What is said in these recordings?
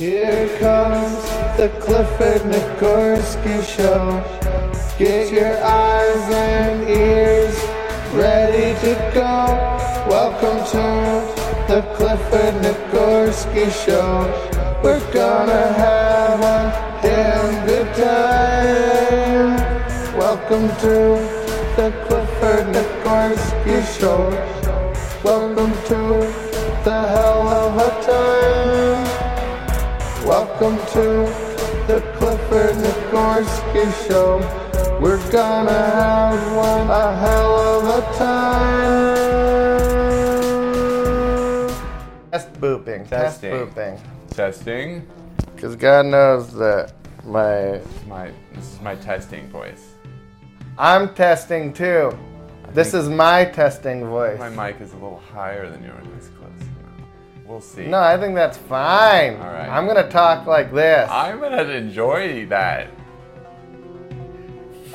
Here comes the Clifford Nikorsky Show. Get your eyes and ears ready to go. Welcome to the Clifford Nikorsky Show. We're gonna have a damn good time. Welcome to the Clifford Nikorsky Show. Welcome to the hell of a time. Welcome to the Clifford Nikorsky Show. We're gonna have one a hell of a time. Test booping. Test Testing. booping. Testing. Because God knows that my. My this is my testing voice. I'm testing too. This think- is my testing voice. My mic is a little higher than yours. It's close. We'll see. No, I think that's fine. All right. I'm gonna talk like this. I'm gonna enjoy that.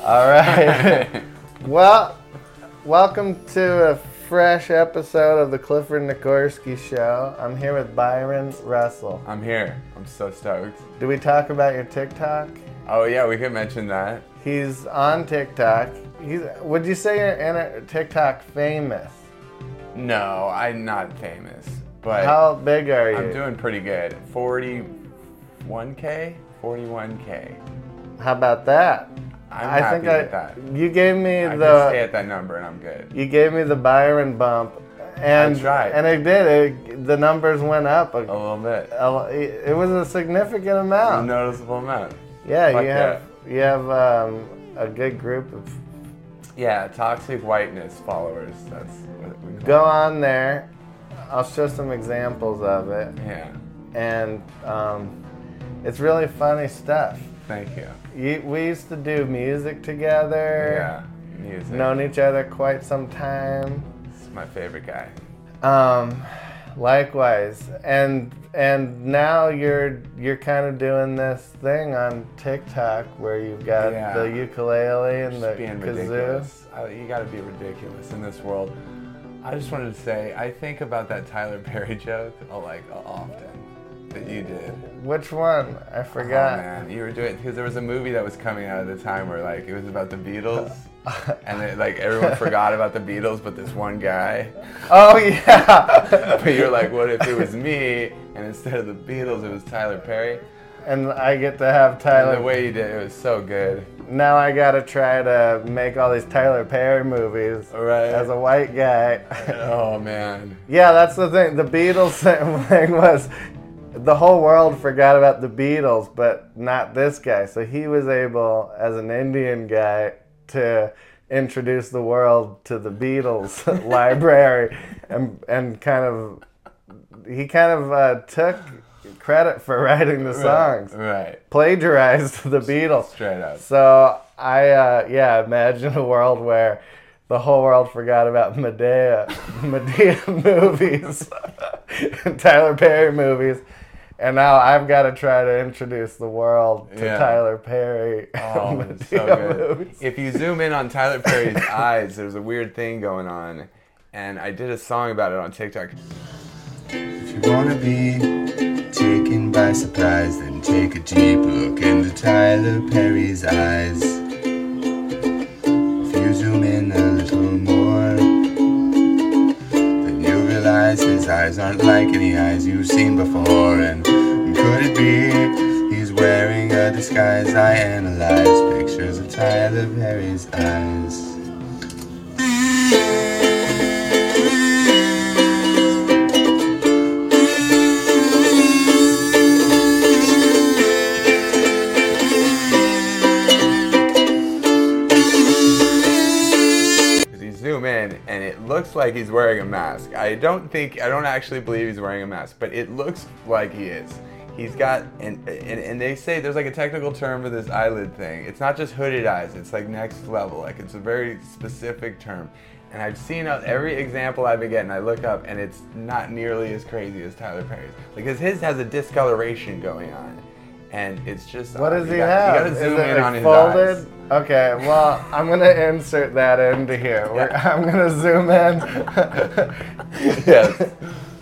All right. well, welcome to a fresh episode of the Clifford Nikorsky Show. I'm here with Byron Russell. I'm here. I'm so stoked. Do we talk about your TikTok? Oh yeah, we could mention that. He's on TikTok. He's. Would you say you're TikTok famous? No, I'm not famous, but How big are you? I'm doing pretty good. 41k, 41k. How about that? I'm I happy think I. with that. You gave me I the. stay at that number and I'm good. You gave me the Byron bump, and tried. and it did. It, the numbers went up. A, A little bit. a- it was a significant amount. A noticeable amount. Yeah, Fuck you have you have um, a good group of. Yeah, toxic whiteness followers. That's what we call Go on there. I'll show some examples of it. Yeah. and um, it's really funny stuff. Thank you. You, we used to do music together. Yeah. Music. Known each other quite some time. It's my favorite guy. Um, likewise, and and now you're you're kind of doing this thing on TikTok where you've got Yeah. the ukulele and the Just being kazoo. ridiculous. I, you got to be ridiculous in this world. I just wanted to say, I think about that Tyler Perry joke uh, like often that you did. Which one? I Oh forgot. man, you were doing because there was a movie that was coming out at the time where like it was about the Beatles, and it, like everyone forgot about the Beatles, but this one guy. Oh yeah. But you're like, what if it was me, and instead of the Beatles, it was Tyler Perry? And I get to have And Tyler. the way you did it was so good. now I gotta try to make all these Tyler Perry movies Right. as a white guy. Oh man. Yeah, that's the thing. The Beatles thing was the whole world forgot about the Beatles, but not this guy. So he was able, as an Indian guy, to introduce the world to the Beatles library, and and kind of he kind of uh, took credit for writing the songs, Right. plagiarized the Beatles. Straight up. So I, uh, yeah, imagine a world where the whole world forgot about Madea, Madea movies, Tyler Perry movies, and now I've got to try to introduce the world to Yeah. Tyler Perry Oh, Madea so good. movies. If you zoom in on Tyler Perry's eyes, there's a weird thing going on. And I did a song about it on TikTok. If you wanna be taken by surprise, then take a deep look into Tyler Perry's eyes. If you zoom in a little more, then you'll realize his eyes aren't like any eyes you've seen before. And could it be he's wearing a disguise? I analyze pictures of Tyler Perry's eyes. Like he's wearing a mask. I don't think, I don't actually believe he's wearing a mask, but it looks like he is. He's got, and, and, and they say there's like a technical term for this eyelid thing. It's not just hooded eyes, it's like next level. Like it's a very specific term. And I've seen every example I've been getting, I look up and it's not nearly as crazy as Tyler Perry's. Because his has a discoloration going on. And it's just. What uh, does he got- have? You gotta Is zoom it in like on his folded? eyes. Okay, well, I'm gonna insert that into here. We're, Yeah. I'm gonna zoom in. Yes.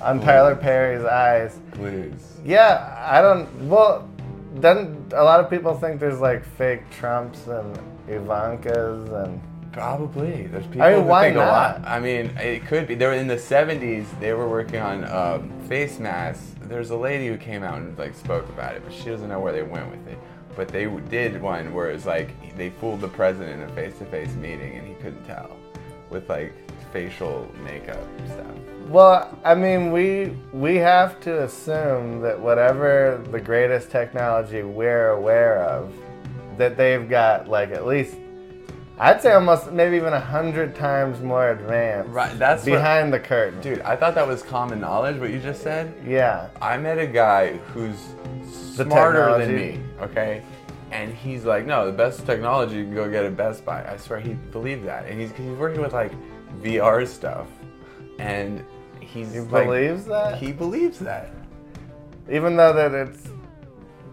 on Tyler Perry's eyes. Please. Yeah, I don't. Well, then a lot of people think there's like fake Trumps and Ivankas and. Probably. There's people I mean, who why think a lot. not? I mean, it could be. They were in the 70s. They were working on um, face masks. There's a lady who came out and like spoke about it, but she doesn't know where they went with it. But they did one where it's like they fooled the president in a face-to-face meeting and he couldn't tell with like facial makeup stuff. Well, I mean, we we have to assume that whatever the greatest technology we're aware of, that they've got like at least, I'd say almost maybe even a hundred times more advanced. Right, that's what- behind the curtain. Dude, I thought that was common knowledge. What you just said. Yeah. I met a guy who's The smarter than me, okay? And he's like, no, the best technology you can go get at Best Buy. I swear he believed that. And he's, 'cause he's working with like VR stuff. And he's He like, believes that, He believes that. even though that it's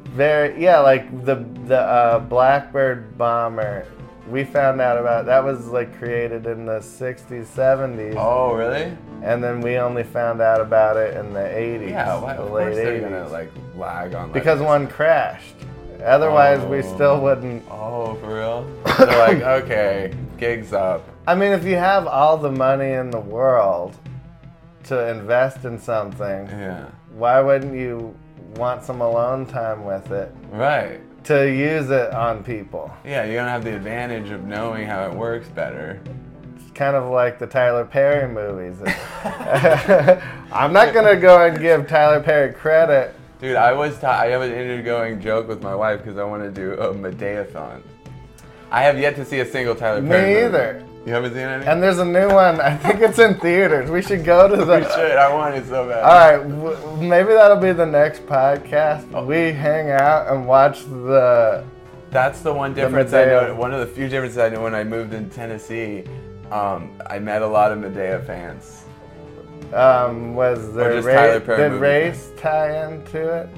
very yeah, like the the uh, Blackbird bomber. We found out about that was like created in the 60s, 70s. Oh, really? And then we only found out about it in the 80s. Yeah, why, the late course they're 80s. gonna like lag on like, because this. one crashed. Otherwise, we Oh. still wouldn't. Oh, for real? they're like, okay, gigs up. I mean, if you have all the money in the world to invest in something, Yeah. why wouldn't you want some alone time with it Right. To use it on people? Yeah, you're gonna have the advantage of knowing how it works better. It's kind of like the Tyler Perry movies. I'm not gonna go and give Tyler Perry credit. Dude, I was ta- I have an undergoing joke with my wife because I want to do a Madeathon. I have yet to see a single Tyler Me Perry. movie. either. You haven't seen any? And there's a new one. I think it's in theaters. We should go to the. we should. I want it so bad. All right, w- maybe that'll be the next podcast. We hang out and watch the. That's the one difference I know. One of the few differences I know when I moved in Tennessee. Um, I met a lot of Madea fans. Um, was there ra- did race tie into it?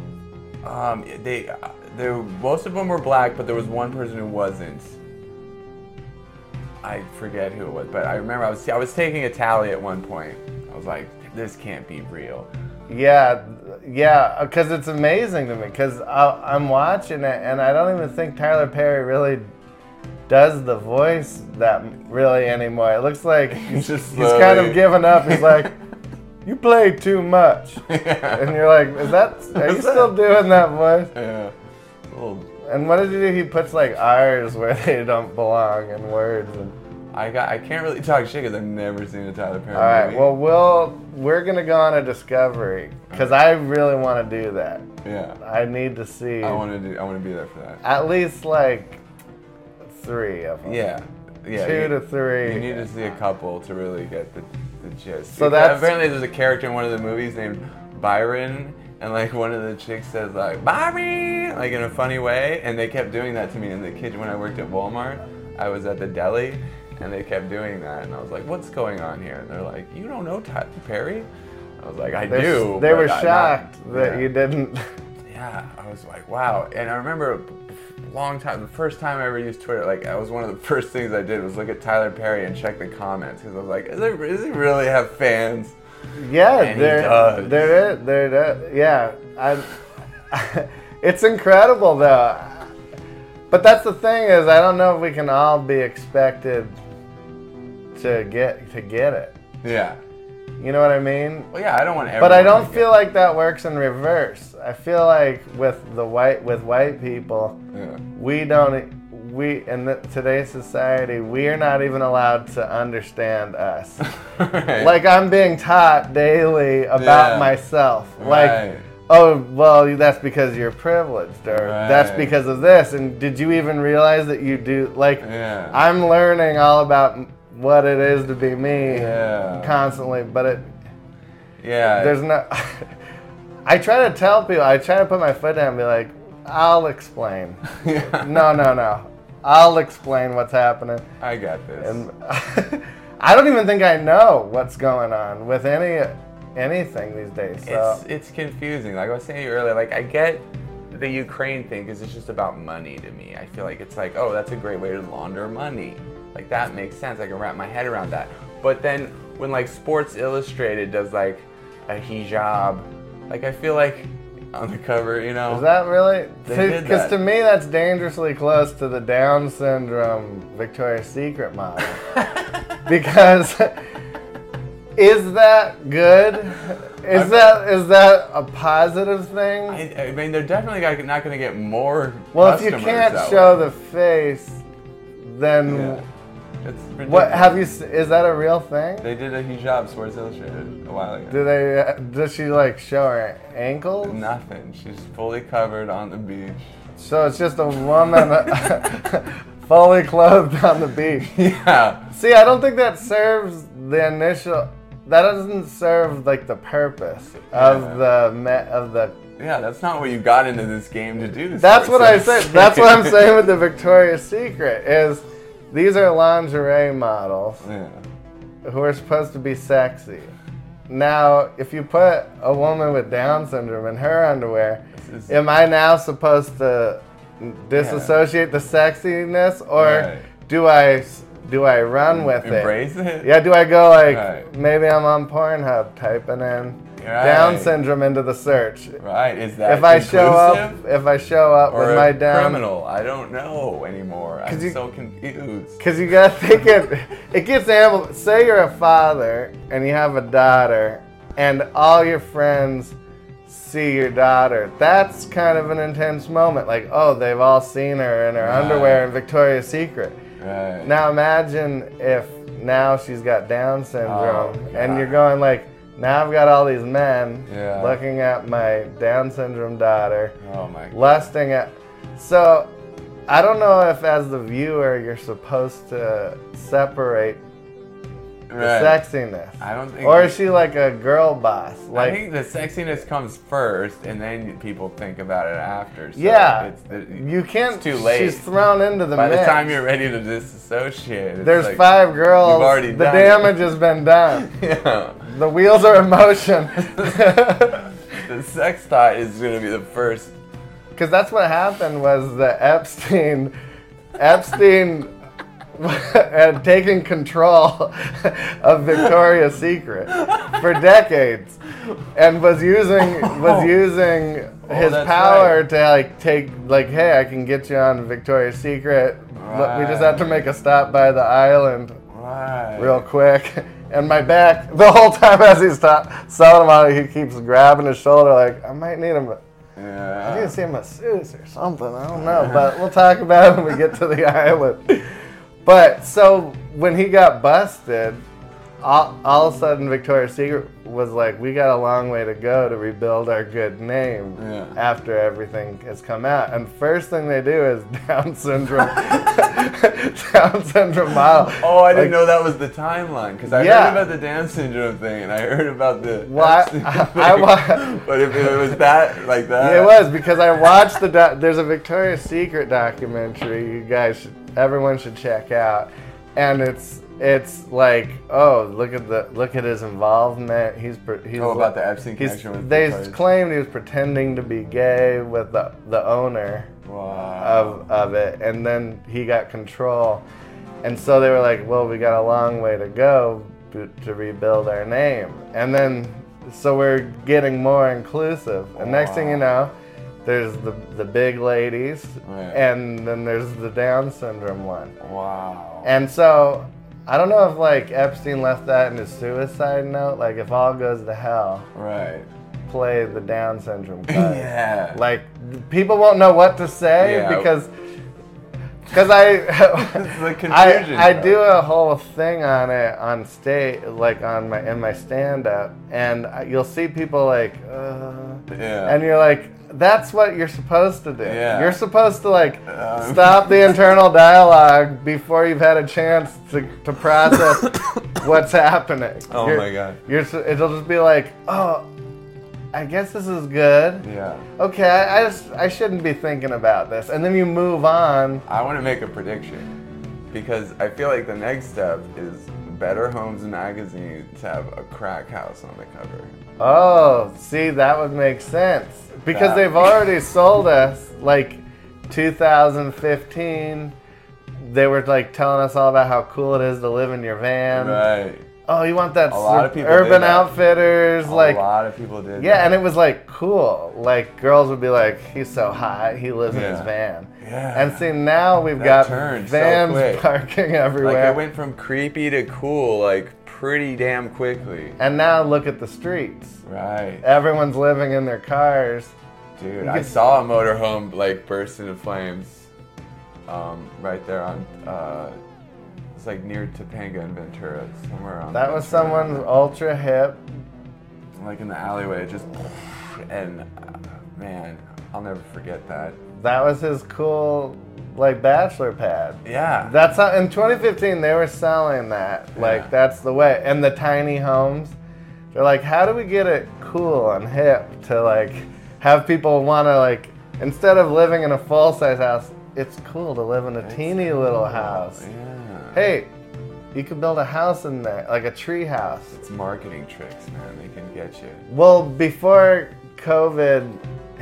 Um, they, uh, they, most of them were black, but there was one person who wasn't. I forget who it was, but I remember I was I was taking a tally at one point. I was like, this can't be real. Yeah, yeah, because it's amazing to me. Because I'm watching it and I don't even think Tyler Perry really does the voice that really anymore. It looks like he's, just he's kind of given up. He's like, "You play too much," and you're like, "Is that? Are you still doing that voice?" Yeah. A little- And what did he do? He puts like R's where they don't belong in words. And, I got. I can't really talk shit because I've never seen a Tyler Perry all right, movie. well, we'll we're gonna go on a discovery because I really want to do that. yeah. I need to see I want to do. I want to be there for that. at least like three of them. Yeah. Yeah. two you, to three. You need to see a couple to really get the, the gist. So that's- apparently there's a character in one of the movies named Byron, and like one of the chicks says like Byron, like in a funny way, and they kept doing that to me in the kitchen when I worked at Walmart. I was at the deli, and they kept doing that, and I was like, "What's going on here?" And they're like, "You don't know Tyler Perry?" I was like, "I They're- do." They were I- not- shocked that yeah. you didn't. Yeah, I was like, wow. And I remember a long time, the first time I ever used Twitter, like, that was one of the first things I did was look at Tyler Perry and check the comments because I was like, is it, does he really have fans? Yeah, there, does. there is, there is. Yeah, I, it's incredible though. But that's the thing is, I don't know if we can all be expected to get to get it. Yeah. You know what I mean? Well, yeah, I don't want everyone But I don't feel like that works in reverse. I feel like with the white with white people, Yeah. we don't we in the, today's society we are not even allowed to understand us. Right. like I'm being taught daily about Yeah. myself. Right. Like, oh, well, that's because you're privileged, or that's because of this. And did you even realize that you do? Like, Yeah. I'm learning all about what it is to be me Yeah. constantly, but it yeah. there's no. I try to tell people. I try to put my foot down and be like, I'll explain. yeah. No, no, no. I'll explain what's happening. I got this. And I don't even think I know what's going on with any anything these days. So it's it's confusing. Like I was saying earlier, like I get the Ukraine thing because it's just about money to me. I feel like it's like, oh, that's a great way to launder money. Like that makes sense. I can wrap my head around that. But then when like Sports Illustrated does like a hijab. Like I feel like on the cover, you know. Is that really? Because to me, that's dangerously close to the Down syndrome Victoria's Secret model. because is that good? Is that is that a positive thing? I, I mean, they're definitely not- not going to get more. well, if you can't show way. the face, then Yeah. It's ridiculous. what have you? Is that a real thing? They did a hijab Sports Illustrated a while ago. Do they? uh, Does she like show her ankles? Nothing. She's fully covered on the beach. So it's just a woman fully clothed on the beach. Yeah. See, I don't think that serves the initial. That doesn't serve like the purpose of Yeah. the me, of the. Yeah, that's not what you got into this game to do. That's what I said. That's what I'm saying with the Victoria's Secret is these are lingerie models Yeah. who are supposed to be sexy. Now, if you put a woman with Down syndrome in her underwear, is- am I now supposed to disassociate the sexiness, or Right. do I do I run mm, with it? Embrace it. Yeah, do I go like Right. maybe I'm on Pornhub typing in Right. Down syndrome into the search? Right. Is that If I show up, if I show up with my Down, criminal? I don't know anymore. I'm you- so confused. Because you gotta think it, it gets amplified. Say you're a father and you have a daughter, and all your friends see your daughter. That's kind of an intense moment. Like, oh, they've all seen her in her Right. underwear in Victoria's Secret. Right. Now imagine if now she's got Down oh, syndrome, Oh, and you're going like, now I've got all these men Yeah. looking at my Down syndrome daughter Oh my. God. lusting at. So, I don't know if as the viewer you're supposed to separate the sexiness, I don't think. or is she like a girl boss? Like, I think the sexiness comes first, and then people think about it after. So yeah, It's you can't. it's too late. She's thrown into the By the time you're ready to disassociate, There's like- five girls. You've already the done it. damage has been done. Yeah. The wheels are in motion. the sex thought is gonna be the first. Because that's what happened was the Epstein, Epstein had taken control of Victoria's Secret for decades, and was using was oh. using oh, his Oh, that's power right. to like take like, hey, I can get you on Victoria's Secret. Look, we just have to make a stop by the island Right. real quick. And my back, the whole time as he's ta- selling him on it, he keeps grabbing his shoulder like, I might need him. Yeah. I need to see him a masseuse or something. I don't know, but we'll talk about it when we get to the island. But so when he got busted, all, all of a sudden Victoria's Secret was like, we got a long way to go to rebuild our good name Yeah. after everything has come out. And first thing they do is Down syndrome, Down syndrome model. Oh, I didn't know that was the timeline because I Yeah. heard about the Down syndrome thing and I heard about the. Well, I- I- I wa- but if it was that, like that. It was because I watched the. doc there's a Victoria's Secret documentary. You guys, should, everyone should check out, and it's it's like, oh, look at the look at his involvement. He's he's Oh, about the Epstein connection with they Victoria's- claimed he was pretending to be gay with the the owner Wow. of of it, and then he got control, and so they were like, well, we got a long way to go to, to rebuild our name, and then so we're getting more inclusive, and next thing you know. There's the the big ladies, Right. and then there's the Down syndrome one. wow. And so I don't know if like Epstein left that in his suicide note, like if all goes to hell, right. play the Down syndrome card. Yeah. Like people won't know what to say Yeah. because because I the confusion. I, I do a whole thing on it on stage, like on my in my stand up, and you'll see people like, uh, Yeah. and you're like, that's what you're supposed to do. Yeah. You're supposed to like Um. stop the internal dialogue before you've had a chance to, to process what's happening. Oh You're- my God. You're it'll just be like, oh, I guess this is good. Yeah. Okay, I, I just I shouldn't be thinking about this, and then you move on. I want to make a prediction because I feel like the next step is Better Homes Magazine to have a crack house on the cover. Oh, see, that would make sense because That- they've already sold us like 2015. They were like telling us all about how cool it is to live in your van. Right. Oh, you want that A lot of people Urban. Outfitters, like a lot of people did. yeah, that. and it was like cool. Like girls would be like, "He's so hot, he lives in his van." Yeah. And see now we've That got so vans quick. parking like everywhere. it went from creepy to cool, like pretty damn quickly. and now look at the streets. Right, Everyone's living in their cars. dude. I saw a motorhome like burst into flames, um, right there on. Uh, it's like near Topanga and Ventura, somewhere on. That was someone's ultra hip. like in the alleyway, just and uh, man, I'll never forget that. That was his cool, like bachelor pad. Yeah, That's how in 2015 they were selling that. Like Yeah. that's the way. And the tiny homes, they're like, how do we get it cool and hip to like have people want to like instead of living in a full size house, it's cool to live in a teeny little house. Yeah. Hey, you could build a house in there, like a tree house. It's marketing tricks, man. They can get you. Well, before COVID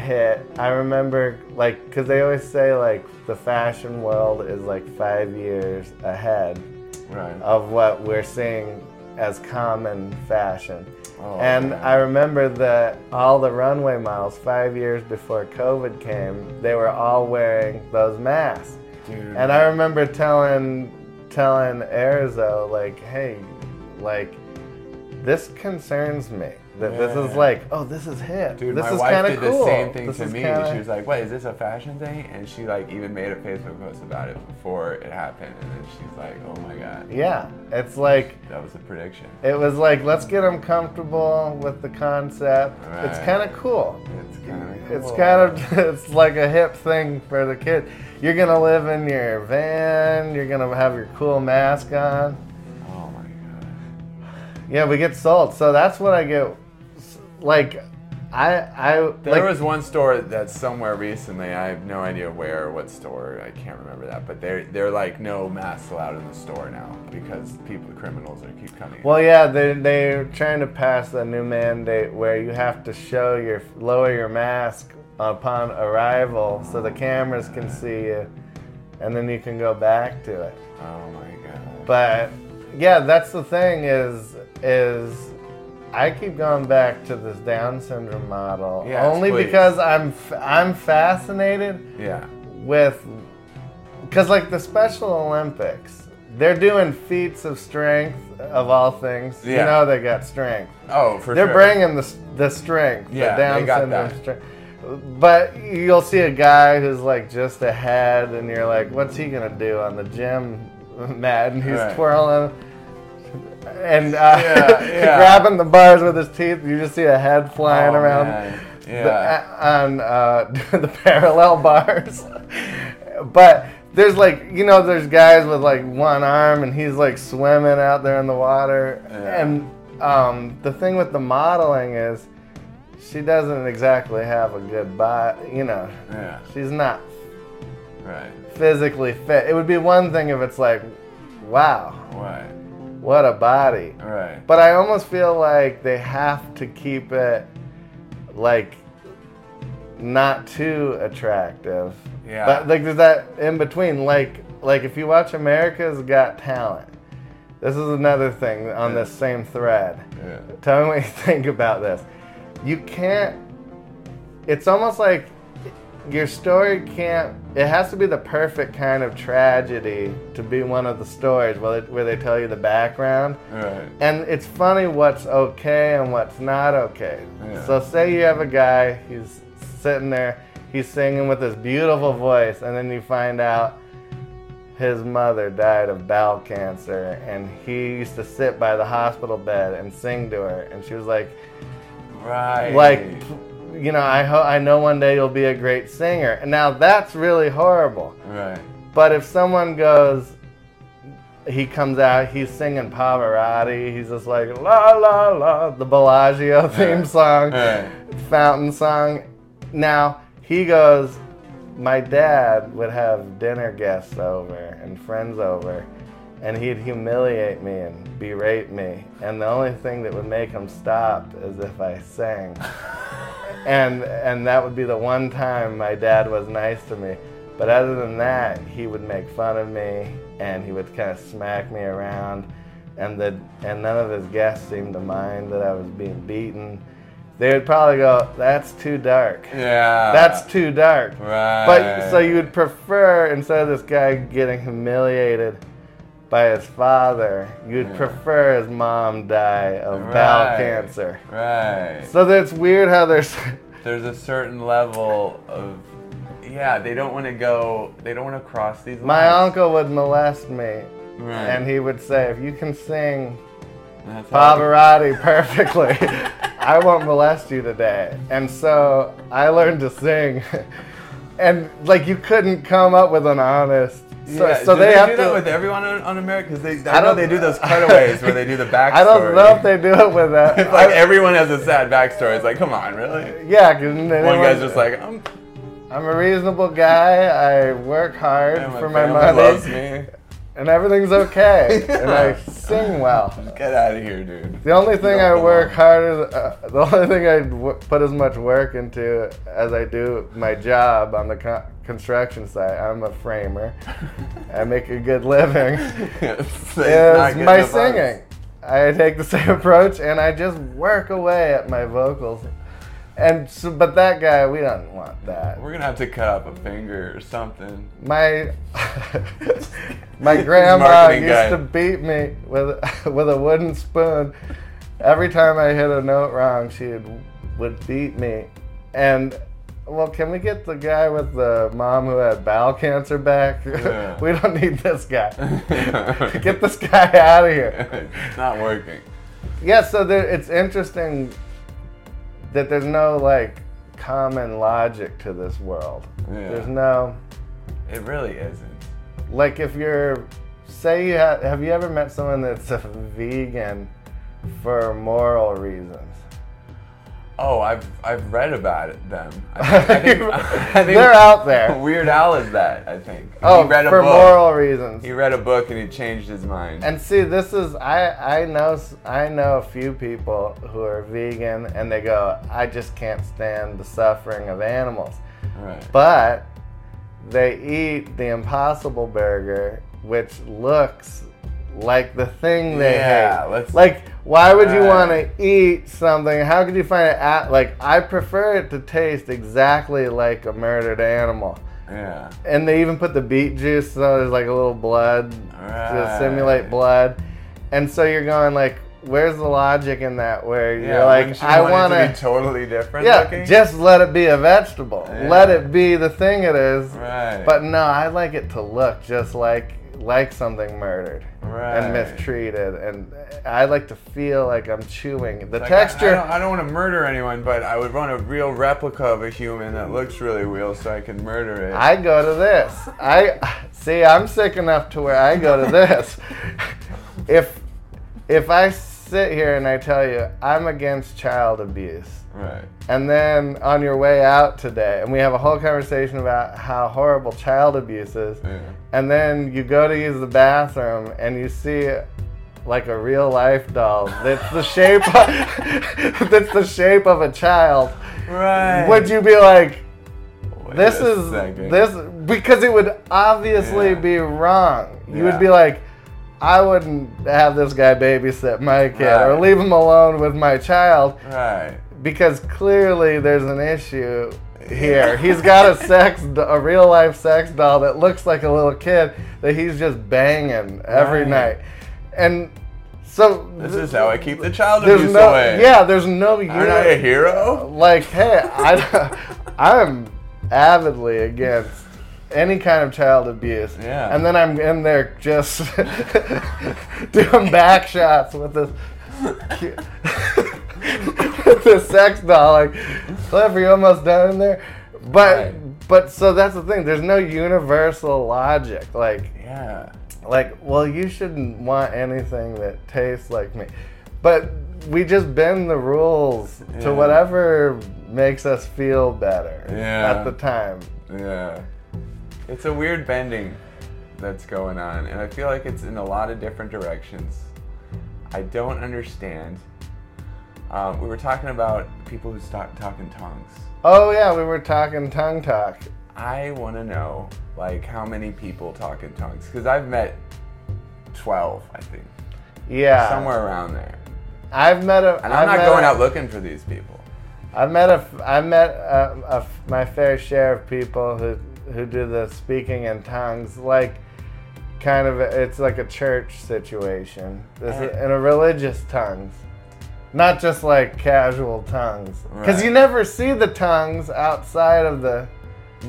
hit, I remember like because they always say like the fashion world is like five years ahead Right. of what we're seeing as common fashion. Oh, and man. I remember that all the runway models, five years before COVID came, they were all wearing those masks. Dude. And I remember telling telling Arizo like, hey, like this concerns me. That this is like, oh, this is hip. Dude, this my is wife kind of did cool. the same thing This to me. kinda- She was like, "What is this a fashion thing?" And she like even made a Facebook post about it before it happened. And then she's like, "Oh my god, yeah, it's like that was a prediction." it was like let's get them comfortable with the concept. It's kind of cool. It's kind of It's kind of it's like a hip thing for the kid. You're gonna live in your van. You're gonna have your cool mask on. Oh my god. Yeah, we get sold. So that's what I get. Like, I I There like, was one store that's somewhere recently. I have no idea where, or what store. I can't remember that. But they're they're like no masks allowed in the store now because people, criminals, are keep coming. Well, yeah, they they're trying to pass a new mandate where you have to show your lower your mask upon arrival so the cameras can see you, and then you can go back to it. oh my god. But yeah, that's the thing is is I keep going back to this Down syndrome model Yes, only please. because I'm I'm fascinated Yeah. with because like the Special Olympics, they're doing feats of strength of all things. Yeah. You know they got strength. Oh, for sure. they're bringing the the strength, Yeah, the Down they got syndrome that. strength. But you'll see a guy who's like just ahead, and you're like, what's he gonna do on the gym mat? And he's Right. twirling and uh, Yeah, yeah. grabbing the bars with his teeth. You just see a head flying Oh, around the- Yeah. on uh, the parallel bars. but there's like you know there's guys with like one arm and he's like swimming out there in the water. Yeah. And um, the thing with the modeling is she doesn't exactly have a good body. You know, yeah. she's not Right. physically fit. It would be one thing if it's like, wow, Right. What a body. Right. But I almost feel like they have to keep it like not too attractive. Yeah. But like there's that in between. Like like if you watch America's Got Talent, this is another thing on Yeah. this same thread. Yeah. Tell me what you think about this. You can't. It's almost like your story can't. It has to be the perfect kind of tragedy to be one of the stories where they, where they tell you the background. Right. And it's funny what's okay and what's not okay. Yeah. So say you have a guy, he's sitting there, he's singing with this beautiful voice, and then you find out his mother died of bowel cancer, and he used to sit by the hospital bed and sing to her, and she was like, Right. like, you know, I ho- I know one day you'll be a great singer. And now that's really horrible. Right. But if someone goes, he comes out, he's singing Pavarotti, he's just like la la la, the Bellagio theme song, Right. fountain song. Now he goes, my dad would have dinner guests over and friends over, and he'd humiliate me and berate me, and the only thing that would make him stop is if I sang. and and that would be the one time my dad was nice to me. But other than that, he would make fun of me and he would kind of smack me around. and the and none of his guests seemed to mind that I was being beaten, they would probably go, "That's too dark. Yeah. That's too dark." right. But so you would prefer instead of this guy getting humiliated by his father, you'd Yeah. prefer his mom die of bowel cancer. Right. So that's weird how there's There's a certain level of yeah. They don't want to go. They don't want to cross these lines. my uncle would molest me, Right. and he would say, "If you can sing That's Pavarotti perfectly, I won't molest you today." And so I learned to sing, and like you couldn't come up with an honest. So, yeah, so do they, they, have do to. that with everyone on, on America because they. I I, know they do those cutaways where they do the backstory. I don't know if they do it with that. It's like everyone has a sad backstory. It's like, come on, really? yeah, because One guy's just like, I'm, I'm a reasonable guy. I work hard my for my money, loves me. and everything's okay. and I sing well. Get out of here, dude. The only thing I work belong. hard, uh, the only thing I w- put as much work into as I do my job on the co- construction site. I'm a framer. I make a good living. It's is my singing. I take the same approach and I just work away at my vocals. And so, but that guy, we don't want that. We're gonna have to cut off a finger or something. My my grandma used guy. to beat me with with a wooden spoon. Every time I hit a note wrong, she would, would beat me. And well, can we get the guy with the mom who had bowel cancer back? Yeah. we don't need this guy. get this guy out of here. it's not working. Yeah, so there, it's interesting that there's no like common logic to this world. Yeah. There's no It really isn't. like if you're say you ha- have you ever met someone that's a vegan for moral reasons? Oh, I've I've read about it. Them. I think, I think, I think They're out there. Weird Al is that. I think. Oh, he read a for book. moral reasons. He read a book and he changed his mind. And see, this is I I know I know a few people who are vegan and they go, I just can't stand the suffering of animals. right. But they eat the Impossible Burger, which looks like the thing they Yeah, hate. let's- like, why would you Right. want to eat something? How could you find it at like? I prefer it to taste exactly like a murdered animal. yeah. And they even put the beet juice, so there's like a little blood to simulate blood. And so you're going like, where's the logic in that? Where Yeah. you're like, you I want want it to to be totally different. yeah, looking? just let it be a vegetable. Yeah. Let it be the thing it is. Right. But no, I like it to look just like like something murdered Right. and mistreated, and I like to feel like I'm chewing the Like, I- I, texture. don't, I don't want to murder anyone, but I would want a real replica of a human that looks really real, so I can murder it. I go to this. I see. I'm sick enough to where I go to this. if if I sit here and I tell you I'm against child abuse, right. and then on your way out today, and we have a whole conversation about how horrible child abuse is, Yeah. and then you go to use the bathroom and you see like a real life doll that's the shape of, that's the shape of a child. Right. Would you be like, Wait this is second. this because it would obviously Yeah. be wrong. You Yeah. would be like, I wouldn't have this guy babysit my kid or leave him alone with my child Right. because clearly there's an issue here. He's got a sex, a real life sex doll that looks like a little kid that he's just banging every Right. night, and so This is how I keep the child abuse no away. yeah, there's no You're not a hero? like hey, I I'm avidly against any kind of child abuse. Yeah. And then I'm in there just doing back shots with this with this sex doll. Like, Cliff, are you almost done in there? But Right. but so that's the thing. There's no universal logic. Like Yeah. like, well, you shouldn't want anything that tastes like me. But we just bend the rules Yeah. to whatever makes us feel better Yeah. at the time. Yeah. It's a weird bending that's going on, and I feel like it's in a lot of different directions. I don't understand. Um, we were talking about people who stop talking tongues. Oh yeah, we were talking tongue talk. I want to know, like, how many people talk in tongues? Because I've met 12, I think. Yeah. somewhere around there. I've met a. And I'm I've not going a- out looking for these people. I've met a. I've met a, a f- my fair share of people who who do the speaking in tongues, like kind of. It's like a church situation. This is, uh. in a religious tongues, not just like casual tongues, because Right. you never see the tongues outside of the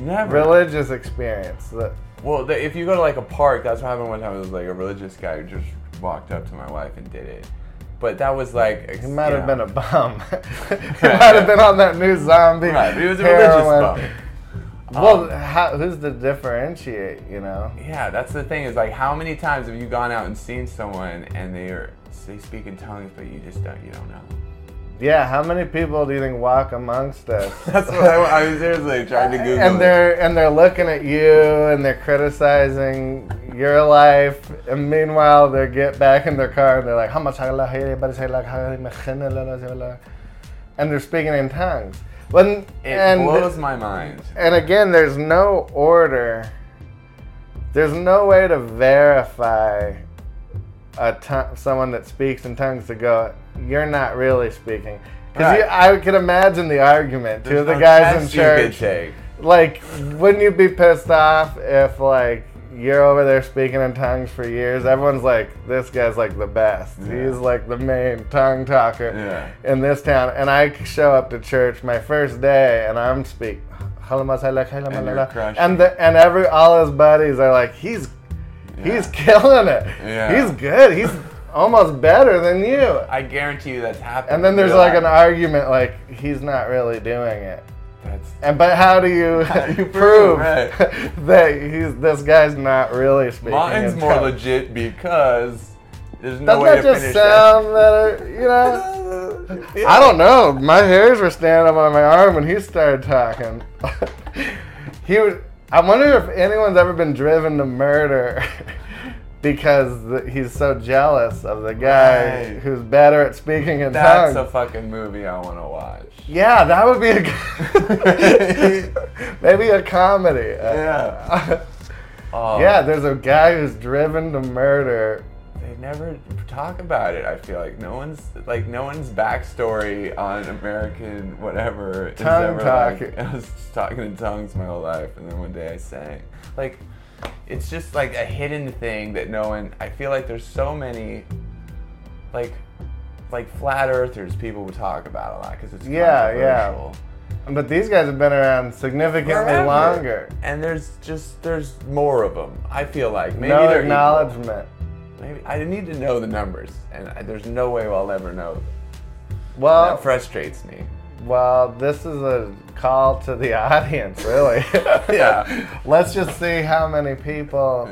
Never. religious experience. The, Well, the, if you go to like a park, that's what happened one time. It was like a religious guy who just walked up to my wife and did it. But that was like he might have been a bum. he might have been on that new zombie. right. But he was a heroin. religious bum. Well, Um, how, who's to differentiate? You know. Yeah, that's the thing. Is like, how many times have you gone out and seen someone and they are they speak in tongues, but you just don't you don't know. Yeah, how many people do you think walk amongst us? That's what I, I was seriously trying to Google. and they're and they're looking at you and they're criticizing your life, and meanwhile they get back in their car and they're like, "How much and they're speaking in tongues. When It and blows my mind. and again, there's no order. There's no way to verify a ton- someone that speaks in tongues to go. You're not really speaking. Because Right. I could imagine the argument. Two of the no guys in test you could church, take. like, wouldn't you be pissed off if like you're over there speaking in tongues for years? Everyone's like, this guy's like the best. Yeah. He's like the main tongue talker Yeah. in this town. And I show up to church my first day, and I'm speaking. And, and the and every all his buddies are like, he's he's killing it. Yeah. He's good. He's almost better than you. I guarantee you that's happening. And then there's like an argument like he's not really doing it. That's And but how do you, How do you prove right. that he's this guy's not really speaking? mine's in more legit because there's no Doesn't way that just sound better? You know, that. I don't know. My hairs were standing up on my arm when he started talking. he would. I wonder if anyone's ever been driven to murder because he's so jealous of the guy Right. who's better at speaking in tongues. That's a fucking movie I want to watch. yeah, that would be a maybe a comedy. Yeah. Oh, Yeah, there's a guy who's driven to murder. They never talk about it. I feel like no one's like no one's backstory on American whatever is Tongue ever talking. like I was talking in tongues my whole life, and then one day I sang. Like it's just like a hidden thing that no one. I feel like there's so many like like flat earthers people would talk about a lot because it's Yeah, yeah. But these guys have been around significantly Forever. longer. And there's just there's more of them. I feel like maybe no they're acknowledgement. Equal. Maybe I need to know the numbers, and I, there's no way I'll ever know. Well, that frustrates me. Well, this is a call to the audience, really. Yeah. Let's just see how many people.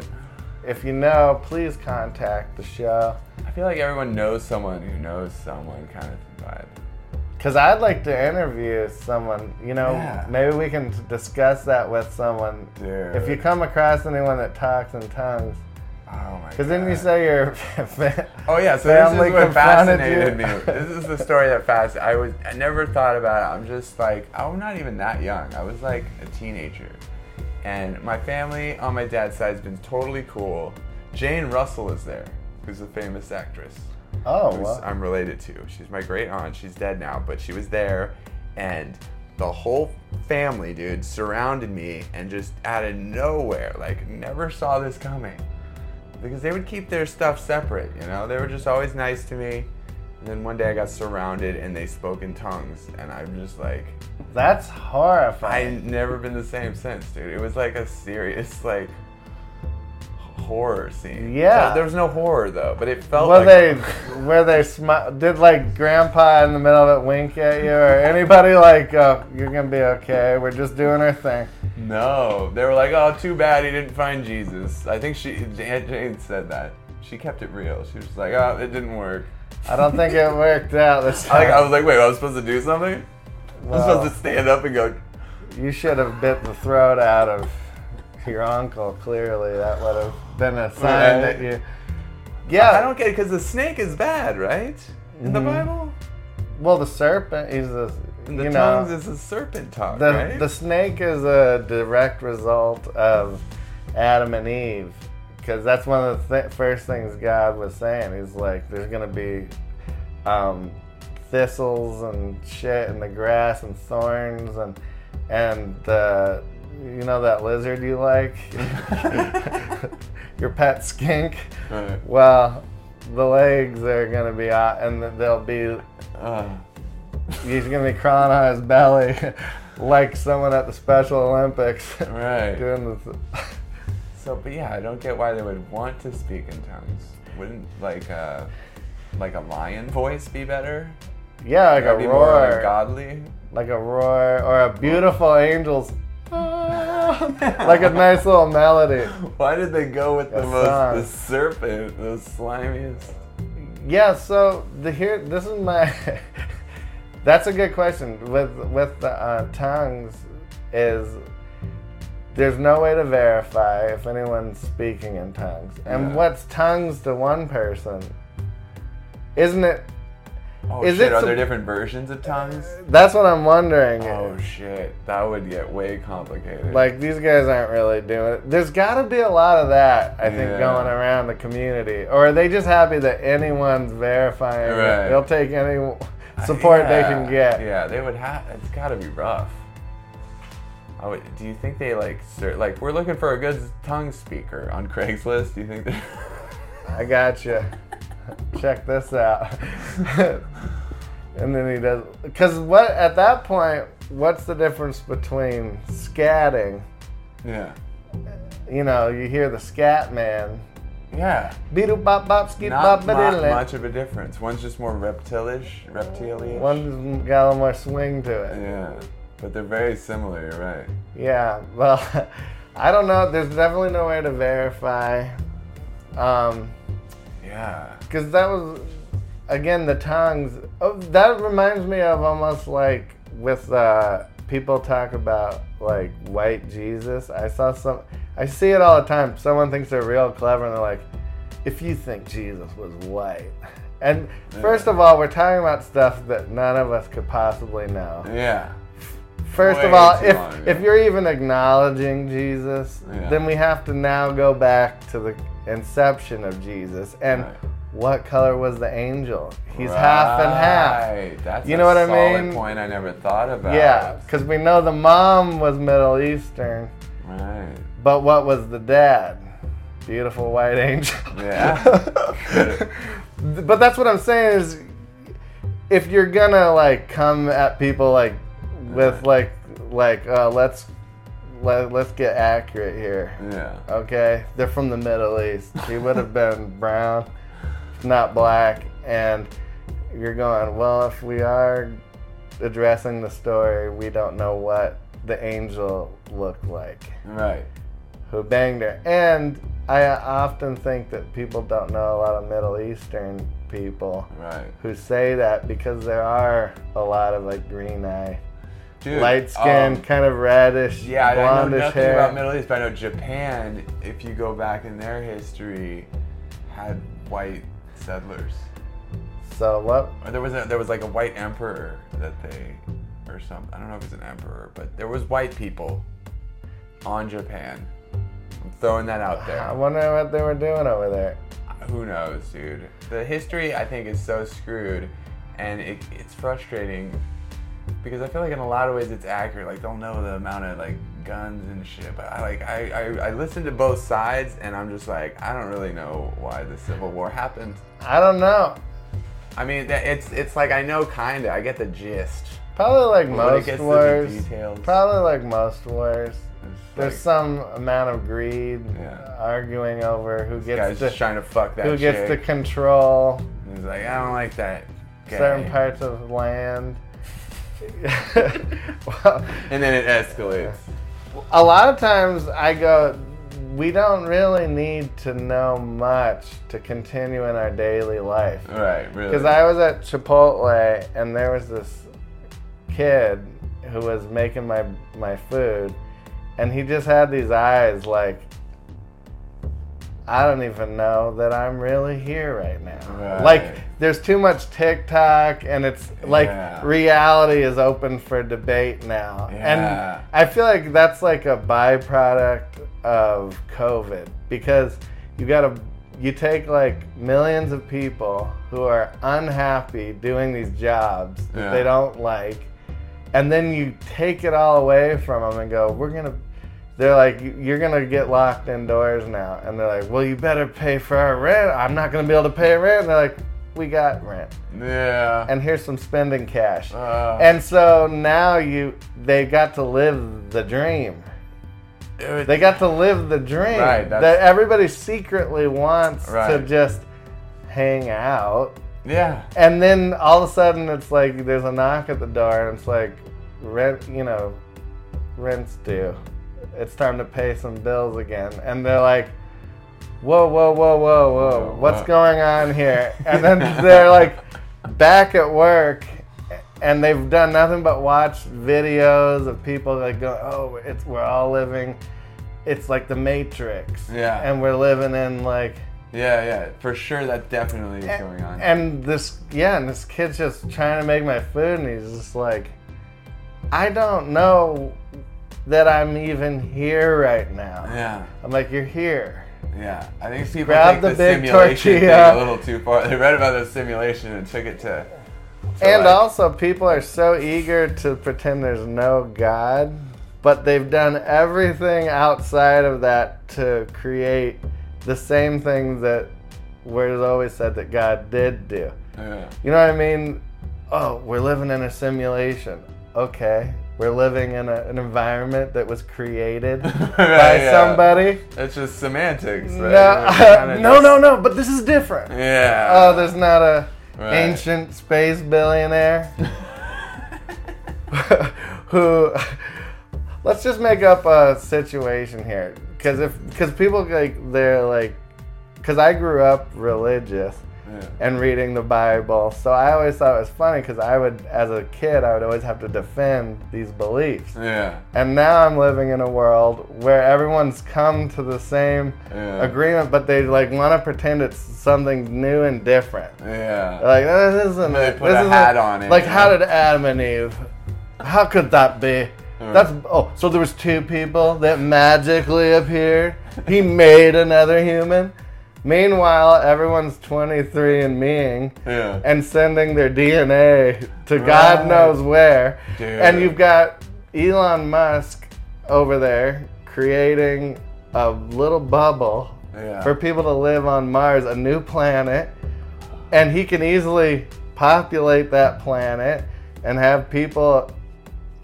If you know, please contact the show. I feel like everyone knows someone who knows someone, kind of vibe. Cause I'd like to interview someone. You know, Yeah. maybe we can discuss that with someone. Dude. If you come across anyone that talks in tongues, Oh because then you say you're. Oh yeah, so this is what fascinated me. This is the story that fascinated. I was I never thought about it. I'm just like I'm not even that young. I was like a teenager, and my family on my dad's side has been totally cool. Jane Russell is there, who's a famous actress. Oh, wow. I'm related to. She's my great aunt. She's dead now, but she was there, and the whole family, dude, surrounded me and just out of nowhere, like never saw this coming, because they would keep their stuff separate. You know, they were just always nice to me. And then one day I got surrounded and they spoke in tongues, and I'm just like, That's horrifying. I've never been the same since, dude. It was like a serious like horror scene. Yeah. So there was no horror though, but it felt Were like they, were they smi- Did like Grandpa in the middle of it wink at you, or anybody like, oh, you're gonna be okay. We're just doing our thing. No, they were like, "Oh, too bad he didn't find Jesus." I think she Aunt Jane said that. She kept it real. She was like, "Oh, it didn't work." I don't think it worked out this I, time. like, I was like, "Wait, I was supposed to do something? I was supposed to stand up and go." you should have bit the throat out of your uncle. Clearly, that would have been a sign Right. that you. Yeah, I don't get it because the snake is bad, right? In the Mhm. Bible, Well, the serpent is and the you tongues know, is a serpent talk, the right? the snake is a direct result of Adam and Eve because that's one of the th- first things God was saying. He's like, there's gonna be um, thistles and shit in the grass and thorns and and the you know that lizard you like, your pet skink. Right. Well, the legs are gonna be out, and they'll be. Uh, He's gonna be crawling on his belly, like someone at the Special Olympics. right. Doing the. So, but yeah, I don't get why they would want to speak in tongues. Wouldn't like a like a lion voice be better? Yeah, like a That'd more like roar, godly. like a roar, or a beautiful angel's. like a nice little melody. Why did they go with the A most song. the serpent, the slimiest? Yeah, so the here this is my That's a good question. With with the uh, tongues is there's no way to verify if anyone's speaking in tongues. And Yeah. what's tongues to one person? Isn't it Oh Is shit! it Are there different versions of tongues? that's what I'm wondering. Oh shit! That would get way complicated. Like these guys aren't really doing it. There's got to be a lot of that, I think, Yeah. going around the community. Or are they just happy that anyone's verifying? it? They'll take any uh, support they can get. Yeah, they would have. It's got to be rough. I would, do you think they like ser- like we're looking for a good tongue speaker on Craigslist? Do you think? They- I got you. Check this out. and then he does because what at that point, what's the difference between scatting? yeah. You know, you hear the scat man. Yeah. Beetle bop bop Not bop badilly. much of a difference. One's just more reptilish, reptilian. One's got a little more swing to it. Yeah, but they're very similar. You're right. Yeah, well, I don't know. There's definitely no way to verify. Um, Yeah. Because that was, again, the tongues. Oh, that reminds me of almost like with uh, people talk about like white Jesus. I saw some. I see it all the time. Someone thinks they're real clever, and they're like, "If you think Jesus was white." And first of all, we're talking about stuff that none of us could possibly know. Yeah. First of all, if long if you're even acknowledging Jesus, Yeah. then we have to now go back to the inception of Jesus. And Right. What color was the angel? He's half and half. That's You know what I solid mean? point I never thought about. Yeah, because we know the mom was Middle Eastern, Right. but what was the dad? Beautiful white angel. Yeah. but that's what I'm saying is, if you're gonna like come at people like with like like uh, let's let, let's get accurate here. Yeah. Okay, they're from the Middle East. He would have been brown, not black, and you're going. Well, if we are addressing the story, we don't know what the angel looked like Right. who banged her. And I often think that people don't know a lot of Middle Eastern people Right. who say that because there are a lot of like green eye, Dude. light skin, um, kind of reddish, Yeah, I know blondish nothing hair. about Middle East, but I know Japan, if you go back in their history, had white settlers. so what? Or there was a, there was like a white emperor that they or something. I don't know if it's an emperor, but there was white people on Japan. I'm throwing that out there. I wonder what they were doing over there. Who knows, dude? The history I think is so screwed, and it, it's frustrating because I feel like in a lot of ways it's accurate. Like they'll know the amount of like guns and shit, but I like I, I, I listen to both sides, and I'm just like I don't really know why the Civil War happened. I don't know. I mean, that- it's it's like I know kinda. I get the gist. Probably like But when it most gets to the wars. details, Probably like most wars. There's like, some amount of greed, Yeah. arguing over who gets guy's to just trying to fuck that who gets to control He's like, I don't like that. Guy. certain parts of land. Well, And then it escalates. a lot of times I go, we don't really need to know much to continue in our daily life. Right, really. Because I was at Chipotle and there was this kid who was making my my food, and he just had these eyes like, I don't even know that I'm really here right now. Right. Like there's too much TikTok, and it's like Yeah. reality is open for debate now, Yeah. and I feel like that's like a byproduct of COVID because you gotta you take like millions of people who are unhappy doing these jobs that Yeah. they don't like, and then you take it all away from them and go, we're gonna. They're like, you're gonna get locked indoors now, and they're like, well, you better pay for our rent. I'm not gonna be able to pay rent. And they're like, we got rent, Yeah. and here's some spending cash. Uh, And so now you, they got to live the dream. They got to live the dream Right, that everybody secretly wants to just hang out. yeah. And then all of a sudden it's like there's a knock at the door and it's like rent, you know, rent's due. It's time to pay some bills again. And they're like, whoa, whoa, whoa, whoa, whoa, what's going on here? And then they're like back at work and they've done nothing but watch videos of people like going, oh, it's we're all living, it's like the Matrix. Yeah. And we're living in like Yeah, yeah. For sure, that definitely is going on. and this, yeah, and this kid's just trying to make my food, and he's just like, I don't know that I'm even here right now. yeah, I'm like, you're here. yeah. I think people Grab take the the, big simulation thing a little too far. They read about the simulation and took it to. to And like- also, people are so eager to pretend there's no God, but they've done everything outside of that to create the same thing that was always said that God did do. Yeah. You know what I mean? Oh, we're living in a simulation. Okay. We're living in a, an environment that was created by yeah. somebody. It's just semantics. No, Right? We're kinda no, just- no, no, but this is different. Yeah. Oh, there's not a Right. ancient space billionaire who. Let's just make up a situation here, because if because people like they're like, because I grew up religious Yeah. and reading the Bible, so I always thought it was funny because I would, as a kid, I would always have to defend these beliefs. Yeah. And now I'm living in a world where everyone's come to the same Yeah. agreement, but they like want to pretend it's something new and different. Yeah. Like "Oh, this isn't. They put this a hat on it, Like how did Adam and Eve? How could that be? That's oh, so there was two people that magically appeared. He made another human. Meanwhile, everyone's 23 and meing Yeah. and sending their DNA to God knows where. Dude. And you've got Elon Musk over there creating a little bubble Yeah. for people to live on Mars, a new planet, and he can easily populate that planet and have people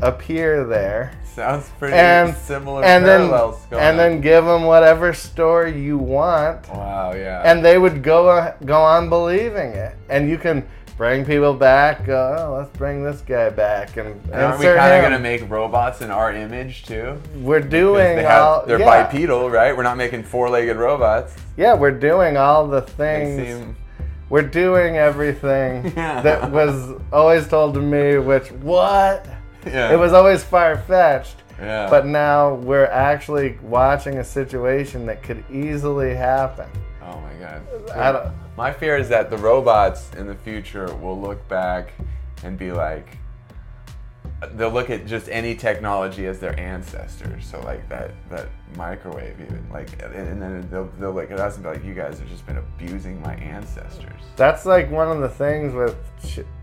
appear there. Sounds pretty And similar and then parallels going and on. then give them whatever story you want Wow, yeah. and they would go uh, go on believing it. And you can bring people back. Go, oh, let's bring this guy back, and, And aren't we kind of gonna make robots in our image too? We're doing they have, all. they're yeah, bipedal, right? We're not making four-legged robots. yeah, we're doing all the things. We're doing everything Yeah. that was always told to me. Which what? Yeah. It was always far fetched. Yeah. But now we're actually watching a situation that could easily happen. Oh my god. I don't, My fear is that the robots in the future will look back and be like, they'll look at just any technology as their ancestors. So like that that microwave even like, and, and then they'll they'll look at us and be like, you guys have just been abusing my ancestors. That's like one of the things with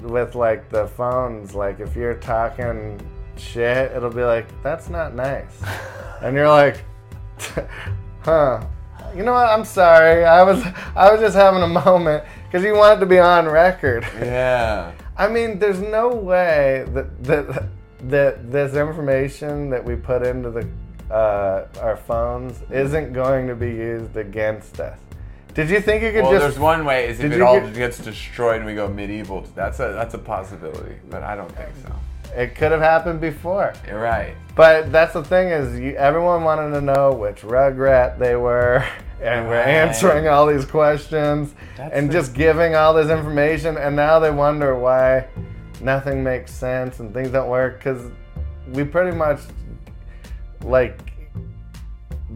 with like the phones. Like if you're talking shit, it'll be like that's not nice, and you're like, huh. You know what? I'm sorry. I was I was just having a moment because you want it to be on record. Yeah. I mean, there's no way that that that this information that we put into the uh, our phones isn't going to be used against us. Did you think you could Well, just Well, there's one way is if it all get- gets destroyed and we go medieval. That's a that's a possibility, but I don't think so. It could have happened before. You're right. But that's the thing is, you, everyone wanted to know which Rugrat they were, and we're answering all these questions That's and the- just giving all this information, and now they wonder why nothing makes sense and things don't work because we pretty much like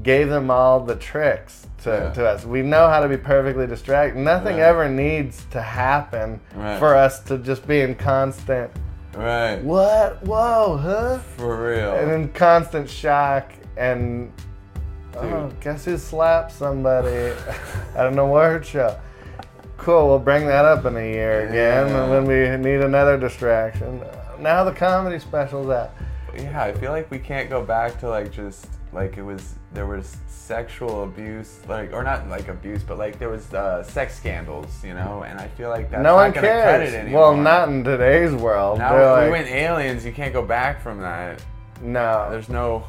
gave them all the tricks to, Yeah. to us. We know how to be perfectly distracted. Nothing Right. ever needs to happen Right. for us to just be in constant Right. what? Whoa, huh? For real. And in constant shock and Oh, guess who slapped somebody at an award show? Cool, we'll bring that up in a year again Yeah. when we need another distraction. Now the comedy special's out. Yeah, I feel like we can't go back to like just like it was there was sexual abuse like or not like abuse but like there was uh, sex scandals you know and I feel like that's no not one gonna cut it cares. Well, not in today's world. now They're we like, went aliens you can't go back from that. no, There's no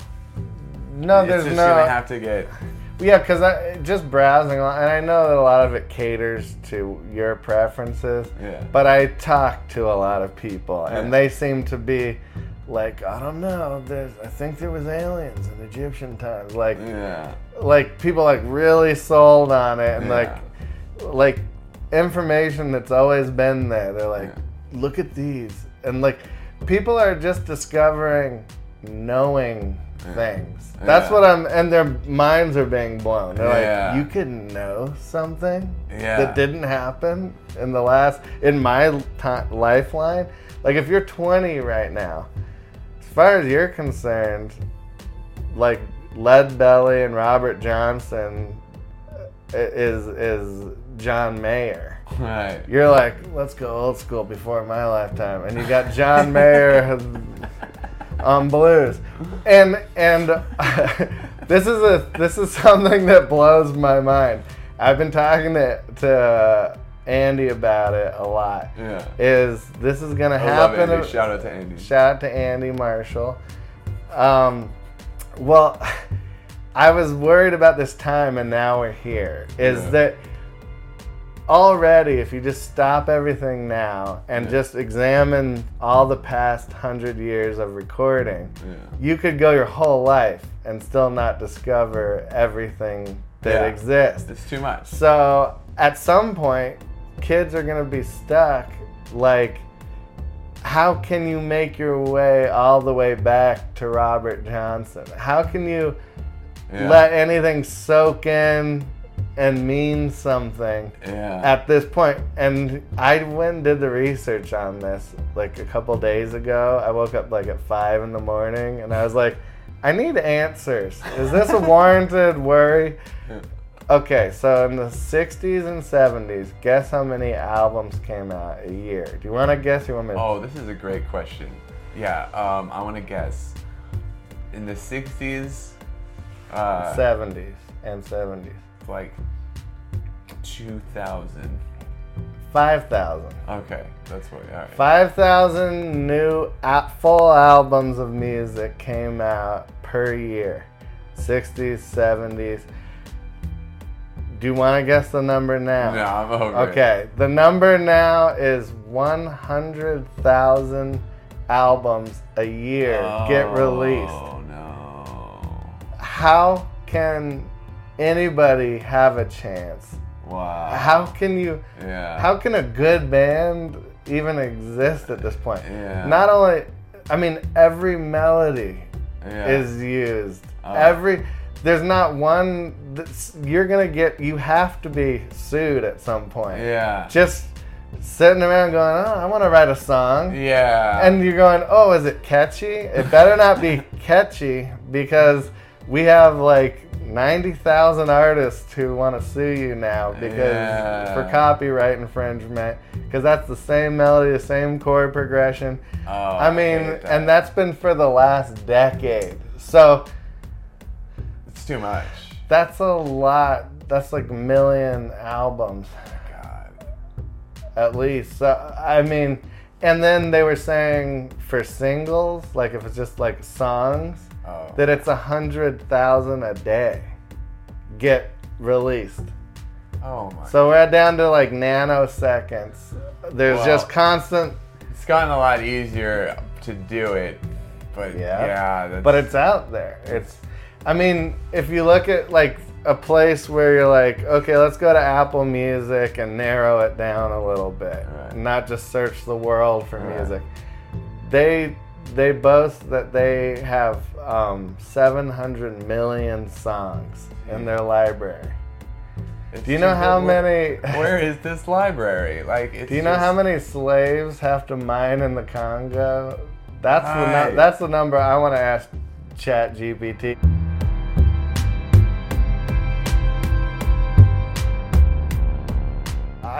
no, it's there's just no. gonna have to get Yeah, because I just browsing, and I know that a lot of it caters to your preferences. Yeah. But I talk to a lot of people, and Yeah. they seem to be like, I don't know. There's, I think there was aliens in Egyptian times. Like, yeah. like people like really sold on it, and Yeah. like, like information that's always been there. They're like, Yeah. look at these, and like, people are just discovering, knowing things. That's what I'm, and their minds are being blown. They're like, you could know something that didn't happen in the last in my ti lifeline. Like, if you're 20 right now, far as you're concerned, like Lead Belly and Robert Johnson uh, is is John Mayer. Right. You're like, let's go old school before my lifetime, and you got John Mayer on blues, and and this is a this is something that blows my mind. I've been talking to to Andy about it a lot. Yeah. Is this is gonna I love happen? Andy. Shout out to Andy. Shout out to Andy Marshall. Um, well, I was worried about this time, and now we're here. Is Yeah. that already, if you just stop everything now and Yeah. just examine all the past hundred years of recording, Yeah. you could go your whole life and still not discover everything that exists. It's too much. So at some point, kids are gonna be stuck. Like, how can you make your way all the way back to Robert Johnson? How can you Yeah. let anything soak in and mean something yeah. at this point? And I went and did the research on this like a couple days ago. I woke up like at five in the morning and I was like, I need answers. Is this a warranted worry? Okay, so in the 60s and 70s, guess how many albums came out a year? Do you want to guess? You want me to? Oh, this is a great question. Yeah, um, I want to guess. In the 60s, uh, 70s and 70s. like 2000. 5,000. Okay, that's what, alright. 5,000 new full albums of music came out per year. 60s, 70s. Do you want to guess the number now? No, I'm over it. Okay, the number now is 100,000 albums a year get oh, released. Oh, no. How can anybody have a chance? Wow. How can you Yeah. how can a good band even exist at this point? Yeah. Not only I mean every melody yeah. is used. Oh. Every there's not one that's, you're to get you have to be sued at some point. Yeah. Just sitting around going, "Oh, I want to write a song." yeah. And you're going, "Oh, is it catchy? It better not be catchy because we have like 90,000 artists who want to sue you now because Yeah. for copyright infringement because that's the same melody, the same chord progression. Oh, I mean, hate that. and that's been for the last decade. So too much. that's a lot. That's like a million albums God. at least. So I mean, and then they were saying for singles, like if it's just like songs, Oh. that it's a hundred thousand a day get released. oh my. So we're down to like nanoseconds. There's Wow. just constant, It's gotten a lot easier to do it, but Yeah. yeah, that's, but it's out there. It's, I mean, if you look at like a place where you're like, okay, let's go to Apple Music and narrow it down a little bit, Right. not just search the world for Right. music. They they boast that they have um, 700 million songs in their library. it's Do you know how many? Where is this library? Like, it's Do you know just- how many slaves have to mine in the Congo? That's the nu- that's the number I want to ask Chat GPT.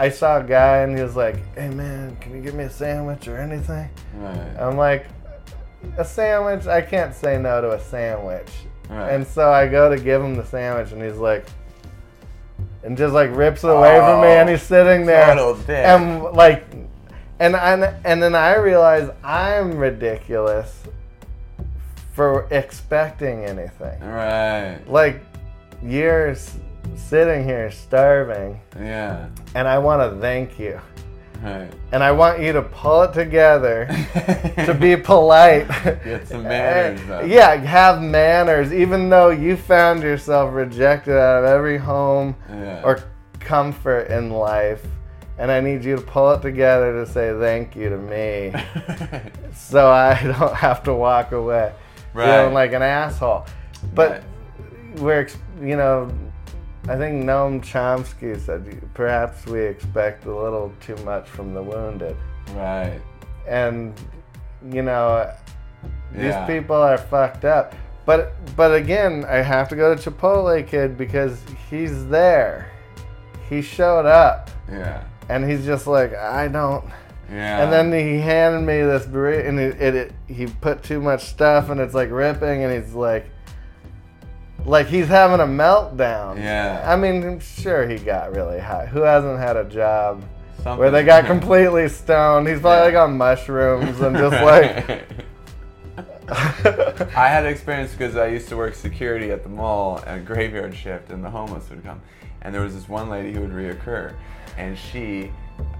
I saw a guy and he was like, "Hey man, can you give me a sandwich or anything?" Right. I'm like, "A sandwich? I can't say no to a sandwich." Right. And so I go to give him the sandwich, and he's like, and just like rips it away from me, and he's sitting there, and like, and and and then I realize I'm ridiculous for expecting anything. Right. Like years sitting here starving, Yeah. and I want to thank you, Right. and I want you to pull it together to be polite. Get some manners, though. yeah, have manners, even though you found yourself rejected out of every home Yeah. or comfort in life. And I need you to pull it together to say thank you to me so I don't have to walk away Right. feeling like an asshole. But Right. we're, you know, I think Noam Chomsky said perhaps we expect a little too much from the wounded right. and you know these Yeah. people are fucked up but but again i have to go to chipotle kid because he's there he showed up Yeah. and he's just like i don't Yeah. and then he handed me this burrito and it, it, it he put too much stuff and it's like ripping and he's like like he's having a meltdown Yeah. i mean sure he got really high who hasn't had a job Something- where they got completely stoned. He's probably like on mushrooms and just like. I had experience because I used to work security at the mall at a graveyard shift, and the homeless would come. And there was this one lady who would reoccur, and she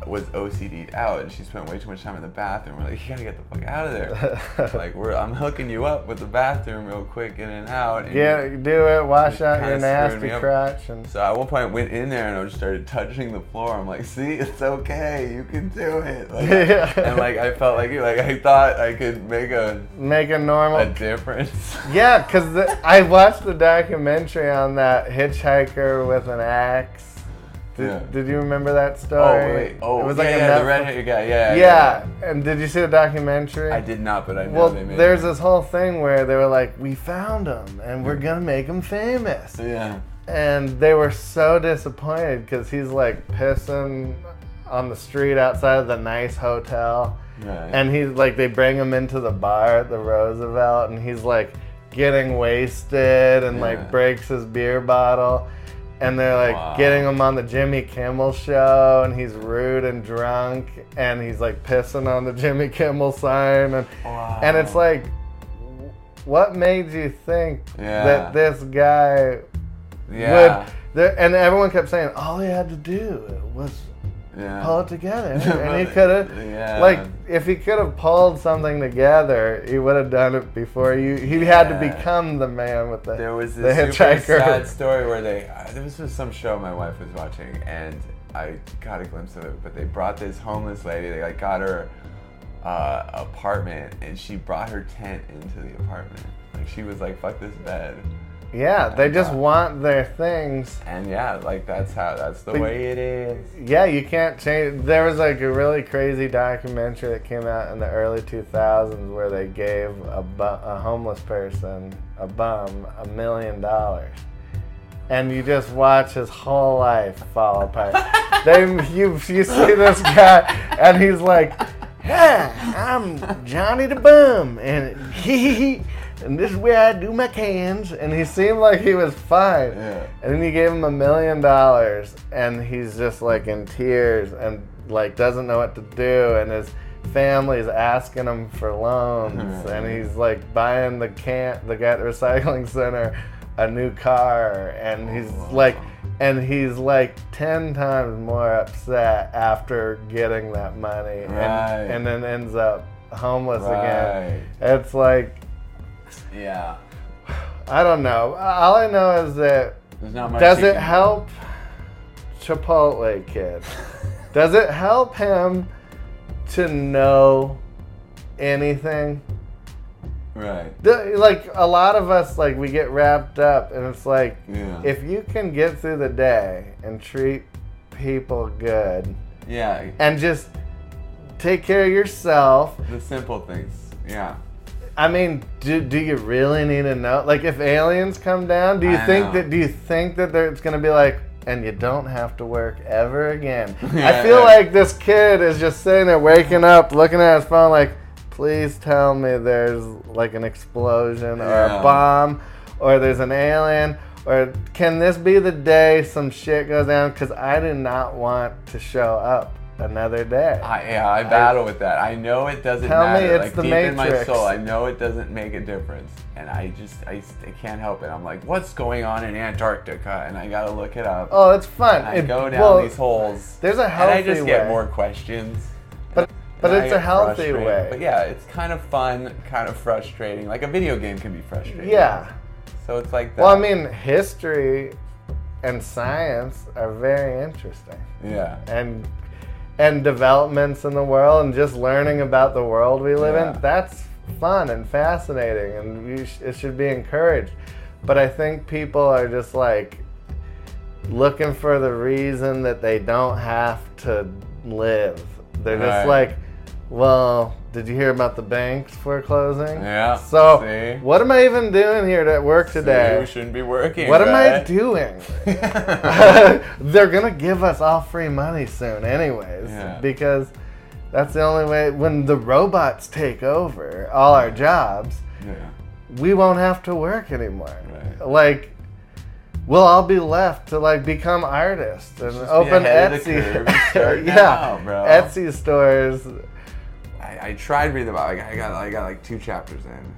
was OCD'd out, and she spent way too much time in the bathroom. We're like, you gotta get the fuck out of there. like, we're I'm hooking you up with the bathroom real quick, in and out. And Yeah, do it. Wash out your nasty crotch and. So at one point I went in there and I just started touching the floor. I'm like, see, it's okay, you can do it. Like, Yeah. And like I felt like like I thought I could make a Make a normal. a difference. Yeah, because I watched the documentary on that hitchhiker with an axe. Did, Yeah. did you remember that story? Oh wait, oh it was yeah, like a yeah, the Netflix- red-haired guy, yeah, Yeah, and did you see the documentary? I did not, but I know Well, they made. there's it. this whole thing where they were like, "We found him, and we're gonna make him famous." Yeah. and they were so disappointed because he's like pissing on the street outside of the nice hotel Right. and he's like they bring him into the bar at the roosevelt and he's like getting wasted and Yeah. like breaks his beer bottle and they're like Wow. getting him on the jimmy kimmel show and he's rude and drunk and he's like pissing on the jimmy kimmel sign and and it's like what made you think Yeah. that this guy yeah. would and everyone kept saying all he had to do was yeah. pull it together and he could have Yeah. like if he could have pulled something together he would have done it before you he had to become the man with the There was the this super hitchhiker sad story where they. Uh, there was some show my wife was watching, and I got a glimpse of it. But they brought this homeless lady. They like got her uh, apartment, and she brought her tent into the apartment. Like she was like, "Fuck this bed," yeah they just uh, want their things and yeah, like that's how. That's the way it is. yeah you can't change there was like a really crazy documentary that came out in the early 2000s where they gave a, bu- a homeless person a bum a million dollars and you just watch his whole life fall apart. they you you see this guy and he's like, "Yeah, I'm Johnny the Bum, and he and this is where I do my cans." And he seemed like he was fine. Yeah. And then you gave him a million dollars, and he's just like in tears and like doesn't know what to do, and his family's asking him for loans, and he's like buying the can the guy at the recycling center a new car, and he's oh. like, and he's like ten times more upset after getting that money, Right. and, and then ends up homeless Right. again. It's like Yeah. I don't know. All I know is that There's not much. does it help Chipotle kid? Does it help him to know anything? Right. Like a lot of us, like we get wrapped up, and it's like Yeah. if you can get through the day and treat people good, yeah. and just take care of yourself. The simple things. Yeah. I mean, do, do you really need to know? Like, if aliens come down, do you I think know. that? Do you think that there- it's gonna be like, and you don't have to work ever again. I feel like this kid is just sitting there waking up, looking at his phone, like, please tell me there's like an explosion or Yeah. a bomb or there's an alien. Or can this be the day some shit goes down? Because I do not want to show up another day. I, yeah, I battle with that. I know it doesn't Tell me matter. it's like the deep in my soul, I know it doesn't make a difference, and I just I, I can't help it. I'm like, what's going on in Antarctica? And I gotta look it up. oh, it's fun. I It- go down well, these holes. There's a healthy and I just get more questions. But but it's a healthy way. But yeah, it's kind of fun, kind of frustrating. Like a video game can be frustrating. Yeah. So it's like that. Well, I mean, history and science are very interesting, Yeah. and and developments in the world, and just learning about the world we live Yeah. in. That's fun and fascinating, and sh- it should be encouraged. But I think people are just like looking for the reason that they don't have to live. They're just Right. like, well, did you hear about the banks foreclosing? Yeah, So see? what am I even doing here at work today? We shouldn't be working. What am I doing? They're gonna give us all free money soon, anyways, Yeah. because that's the only way. When the robots take over all our jobs, yeah. we won't have to work anymore. Right. Like, we'll all be left to like become artists and Just open ahead of the Etsy. yeah, now, bro. Etsy stores. I, I tried reading about. Like, I got I got like two chapters in.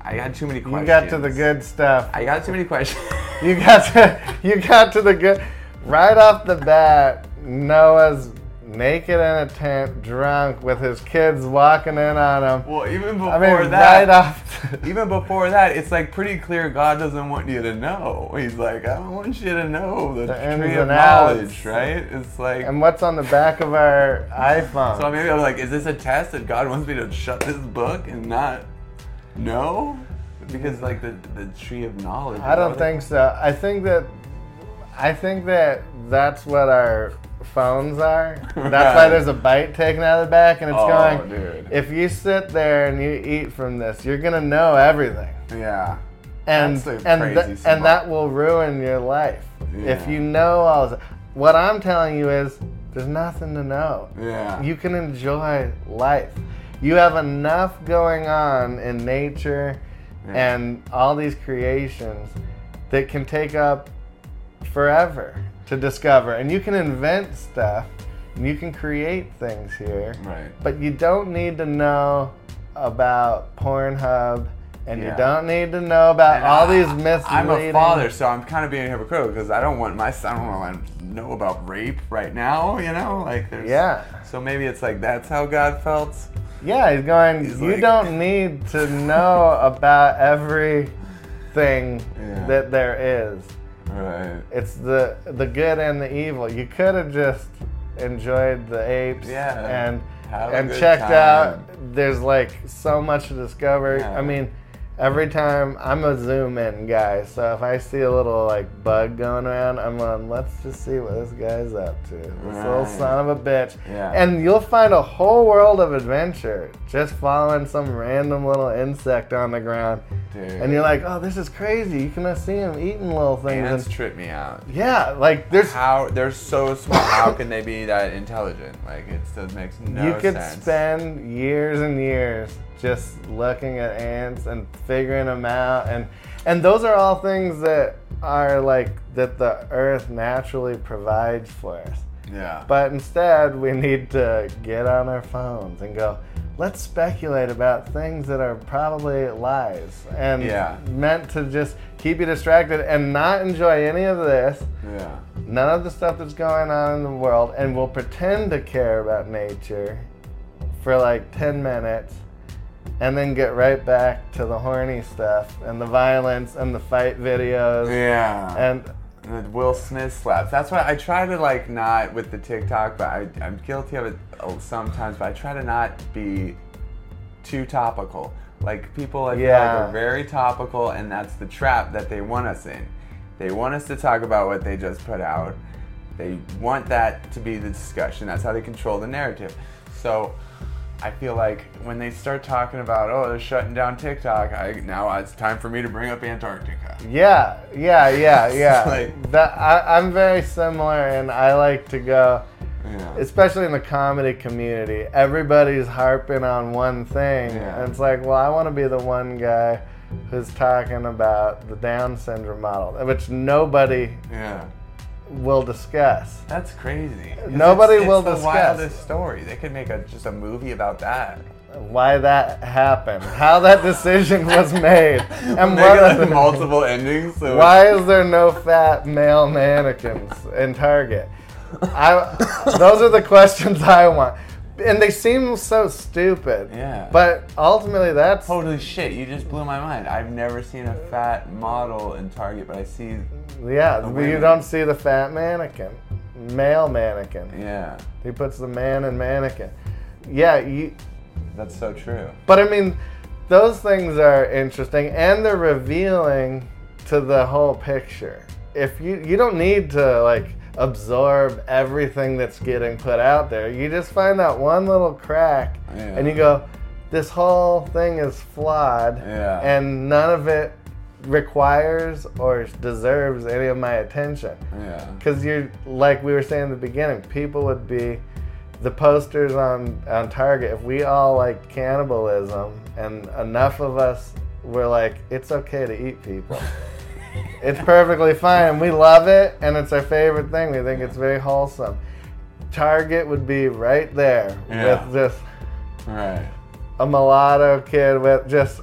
I got too many questions. You got to the good stuff. I got too many questions. You got to you got to the good right off the bat. Noah's naked in a tent, drunk, with his kids walking in on him. well, even before I mean, that, right off. even before that, it's like pretty clear God doesn't want you to know. He's like, I don't want you to know the, The tree of and outs. knowledge, right? It's like. and what's on the back of our iPhone? so maybe I'm like, is this a test that God wants me to shut this book and not know? Because like the the tree of knowledge. I don't think so. I think that I think that that's what our phones are. That's why there's a bite taken out of the back, and it's Oh, going. dude. If you sit there and you eat from this, you're gonna know everything. Yeah. and That's a and crazy th- and that will ruin your life if you know all. This. What I'm telling you is, there's nothing to know. Yeah. You can enjoy life. You have enough going on in nature Yeah. and all these creations that can take up forever to discover, and you can invent stuff. And you can create things here. Right. But you don't need to know about Pornhub, and you don't need to know about And all I- these misleading. I'm a father, so I'm kind of being hypocritical because I don't want my son. I don't want to know about rape right now. You know, like there's. Yeah, So maybe it's like that's how God felt. yeah. He's going. He's you like- don't need to know about everything Yeah. that there is. Right. It's the the good and the evil. You could have just enjoyed the apes Yeah. and and checked time. out. There's like so much to discover. Yeah. I mean, every time I'm a zoom in guy, so if I see a little like bug going around, I'm on. Let's just see what this guy's up to. This little son of a bitch. Yeah. And you'll find a whole world of adventure just following some random little insect on the ground. Dude. And you're like, oh, this is crazy. You can see him eating little things. Ants And trip me out. yeah, like there's How they're so small. How can they be that intelligent? Like it still makes no sense. you could sense. spend years and years just looking at ants and figuring them out and and those are all things that are like that the earth naturally provides for us yeah. but instead we need to get on our phones and go let's speculate about things that are probably lies and Yeah. meant to just keep you distracted and not enjoy any of this yeah. none of the stuff that's going on in the world and we'll pretend to care about nature for like 10 minutes and then get right back to the horny stuff and the violence and the fight videos Yeah. and The Will Smith slaps. That's why I try to like not with the TikTok, but I, I'm guilty of it uh, sometimes. But I try to not be too topical. Like people, I feel like Yeah. are very topical, and that's the trap that they want us in. They want us to talk about what they just put out. They want that to be the discussion. That's how they control the narrative. So I feel like when they start talking about oh they're shutting down TikTok, I now it's time for me to bring up Antarctica. Yeah, yeah, yeah, yeah. like- that I, I'm very similar, and I like to go, Yeah. especially in the comedy community. Everybody's harping on one thing, Yeah. and it's like, well, I want to be the one guy who's talking about the Down syndrome model, which nobody yeah. Will discuss. That's crazy. Nobody it's, will it's the discuss. wildest story. They could make a just a movie about that. Why that happened, how that decision was made, and what like multiple endings. So Why is there no fat male mannequins in Target? I, those are the questions I want. And they seem so stupid. Yeah. But ultimately, that's. Holy shit! You just blew my mind. I've never seen a fat model in Target, but I see. Yeah, you don't see the fat mannequin. Male mannequin. Yeah, He puts the man in mannequin. Yeah, you. that's so true. But I mean, those things are interesting and they're revealing to the whole picture. If you you don't need to like absorb everything that's getting put out there. You just find that one little crack Yeah. and you go, this whole thing is flawed Yeah. and none of it requires or deserves any of my attention. Yeah. Because you're like we were saying in the beginning, people would be the posters on on Target. If we all like cannibalism, and enough of us were like, it's okay to eat people. it's perfectly fine, we love it, and it's our favorite thing. We think it's very wholesome. Target would be right there Yeah. with just Right. a mulatto kid with just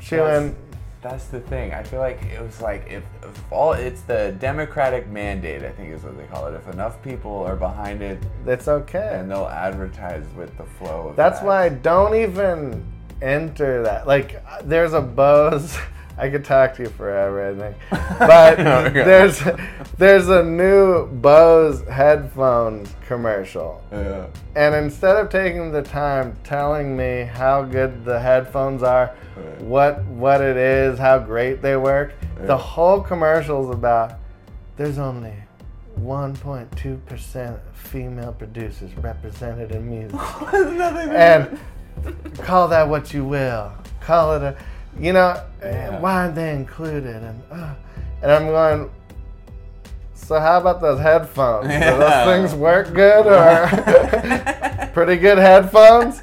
chewing. That's the thing. I feel like it was like if, if all it's the democratic mandate. I think is what they call it. If enough people are behind it, It's okay. and they'll advertise with the flow of. That's that. why don't even enter that. Like, there's a Bose. I could talk to you forever, I think. But Okay. there's there's a new Bose headphones commercial, Yeah. and instead of taking the time telling me how good the headphones are, Right. what what it is, how great they work, Yeah. the whole commercial's about there's only 1.2 percent female producers represented in music and call that what you will. Call it a, you know, Yeah. why aren't they included? And uh, and I'm going. So how about those headphones? Do Yeah. those things work good or pretty good headphones?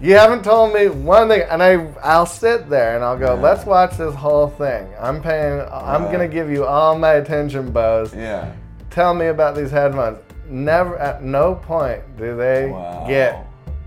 You haven't told me one thing, and I I'll sit there and I'll go. Yeah. Let's watch this whole thing. I'm paying. I'm Yeah. gonna give you all my attention, Bose Yeah. tell me about these headphones. Never, at no point do they Wow. get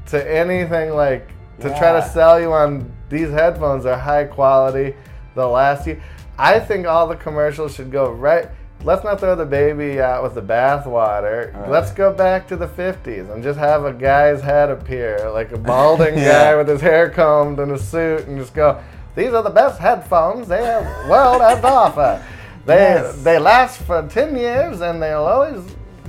to anything like to try to sell you on these headphones are high quality. They'll last you. I think all the commercials should go right. Let's not throw the baby out with the bathwater. Right. Let's go back to the 50s and just have a guy's head appear, like a balding Yeah. guy with his hair combed and a suit, and just go, These are the best headphones the world has to offer. They, Yes. they last for 10 years and they'll always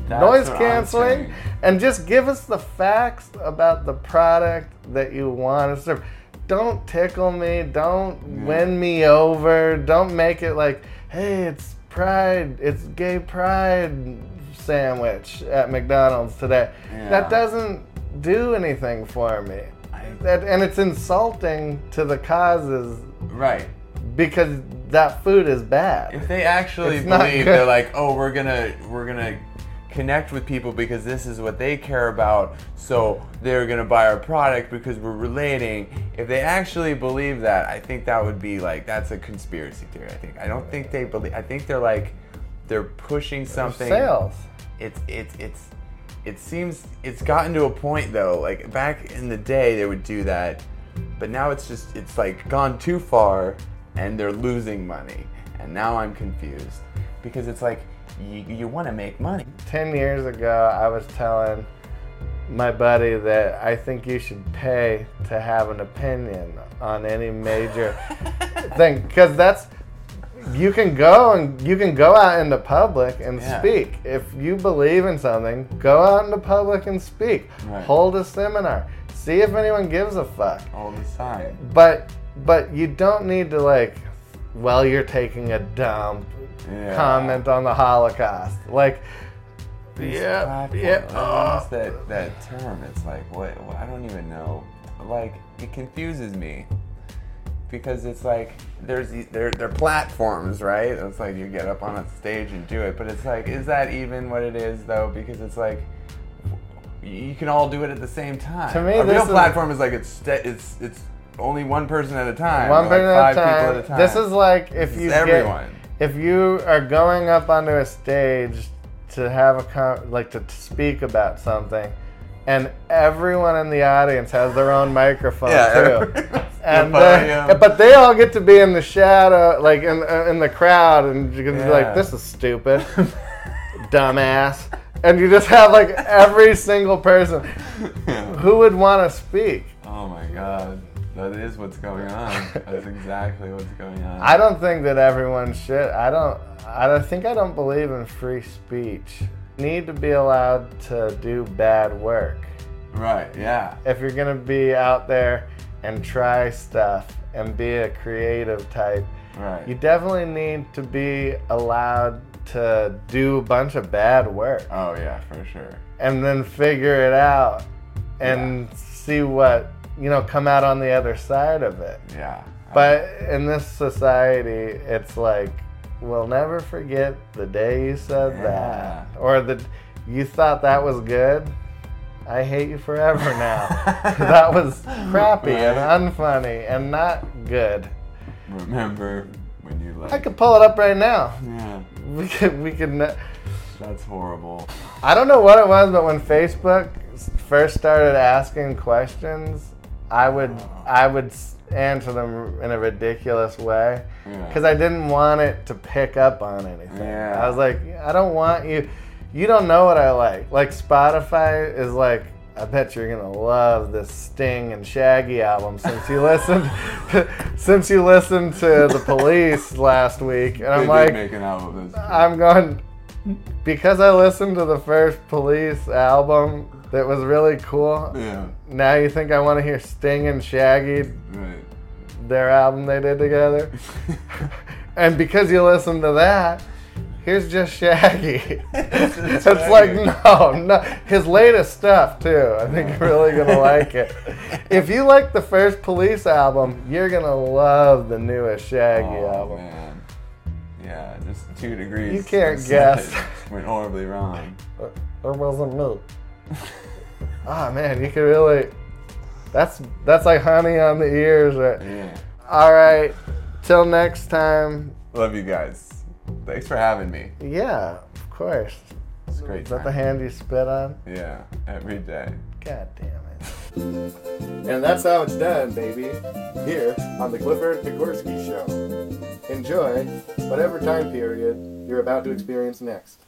That's noise canceling and just give us the facts about the product that you want to serve. Don't tickle me. Don't win me over. Don't make it like, hey, it's pride. It's gay pride sandwich at McDonald's today. Yeah. That doesn't do anything for me. I- That, and it's insulting to the causes Right. because that food is bad. If they actually It's believe they're like, oh, we're gonna we're gonna connect with people because this is what they care about, so they're gonna buy our product because we're relating. If they actually believe that, I think that would be like that's a conspiracy theory. I think I don't think they believe. I think they're like they're pushing something. Sales. It's it's it's it seems it's gotten to a point though. Like back in the day, they would do that, but now it's just it's like gone too far, and they're losing money. And now I'm confused because it's like you, you want to make money. 10 years ago, I was telling my buddy that I think you should pay to have an opinion on any major thing because that's you can go and you can go out into public and Yeah. speak if you believe in something go out into public and speak Right. hold a seminar see if anyone gives a fuck all the time. but but you don't need to like well you're taking a dump Yeah. comment on the holocaust like These Yeah, platforms, yeah. Oh. Lost that that term. It's like what? I don't even know. Like it confuses me because it's like there's they're they're platforms, right? It's like you get up on a stage and do it, but it's like is that even what it is though? Because it's like you can all do it at the same time. To me, a real platform is like it's it's it's only one person at a time. One person like at a five time. people at a time. This is like if This you is get- if you are going up onto a stage to have a con- like to, speak about something, and everyone in the audience has their own microphone yeah, too. And The but they all get to be in the shadow, like in uh, in the crowd, and you can be like, "This is stupid, dumbass," and you just have like every single person who would want to speak. Oh my god. That is what's going on. That's exactly what's going on. I don't think that everyone should. I don't. I don't think I don't believe in free speech. Need to be allowed to do bad work. Right, yeah. If you're gonna be out there and try stuff and be a creative type, Right. you definitely need to be allowed to do a bunch of bad work oh yeah, for sure. and then figure it out and see what you know come out on the other side of it. Yeah. But in this society, it's like we'll never forget the day you said that, or the you thought that was good. I hate you forever now. that was crappy and unfunny and not good. Remember when you like I could pull it up right now. Yeah. We could we could. ne- That's horrible. I don't know what it was, but when Facebook first started asking questions, I would I would answer them in a ridiculous way Yeah. because I didn't want it to pick up on anything. Yeah. I was like, I don't want you. You don't know what I like. Like Spotify is like. I bet you're gonna love this Sting and Shaggy album since you listened since you listened to the Police last week, and They I'm like, make an album this I'm going because I listened to the first Police album that was really cool. Yeah. Now you think I want to hear Sting and Shaggy, Right. their album they did together? and because you listened to that, here's just Shaggy. it's like no, no, his latest stuff too. I think you're really gonna like it. If you like the first Police album, you're gonna love the newest Shaggy oh, album. man. Yeah, just two degrees. You can't guess. Went horribly wrong. It wasn't me. Ah man, you could really. That's that's like honey on the ears. Right? Yeah. All right, till next time. Love you guys. Thanks for having me. Yeah, of course. It's great Is that time. the hand you spit on? Yeah, every day. God damn it. And that's how it's done, baby. Here on the Clifford Pikorsky Show. Enjoy whatever time period you're about to experience next.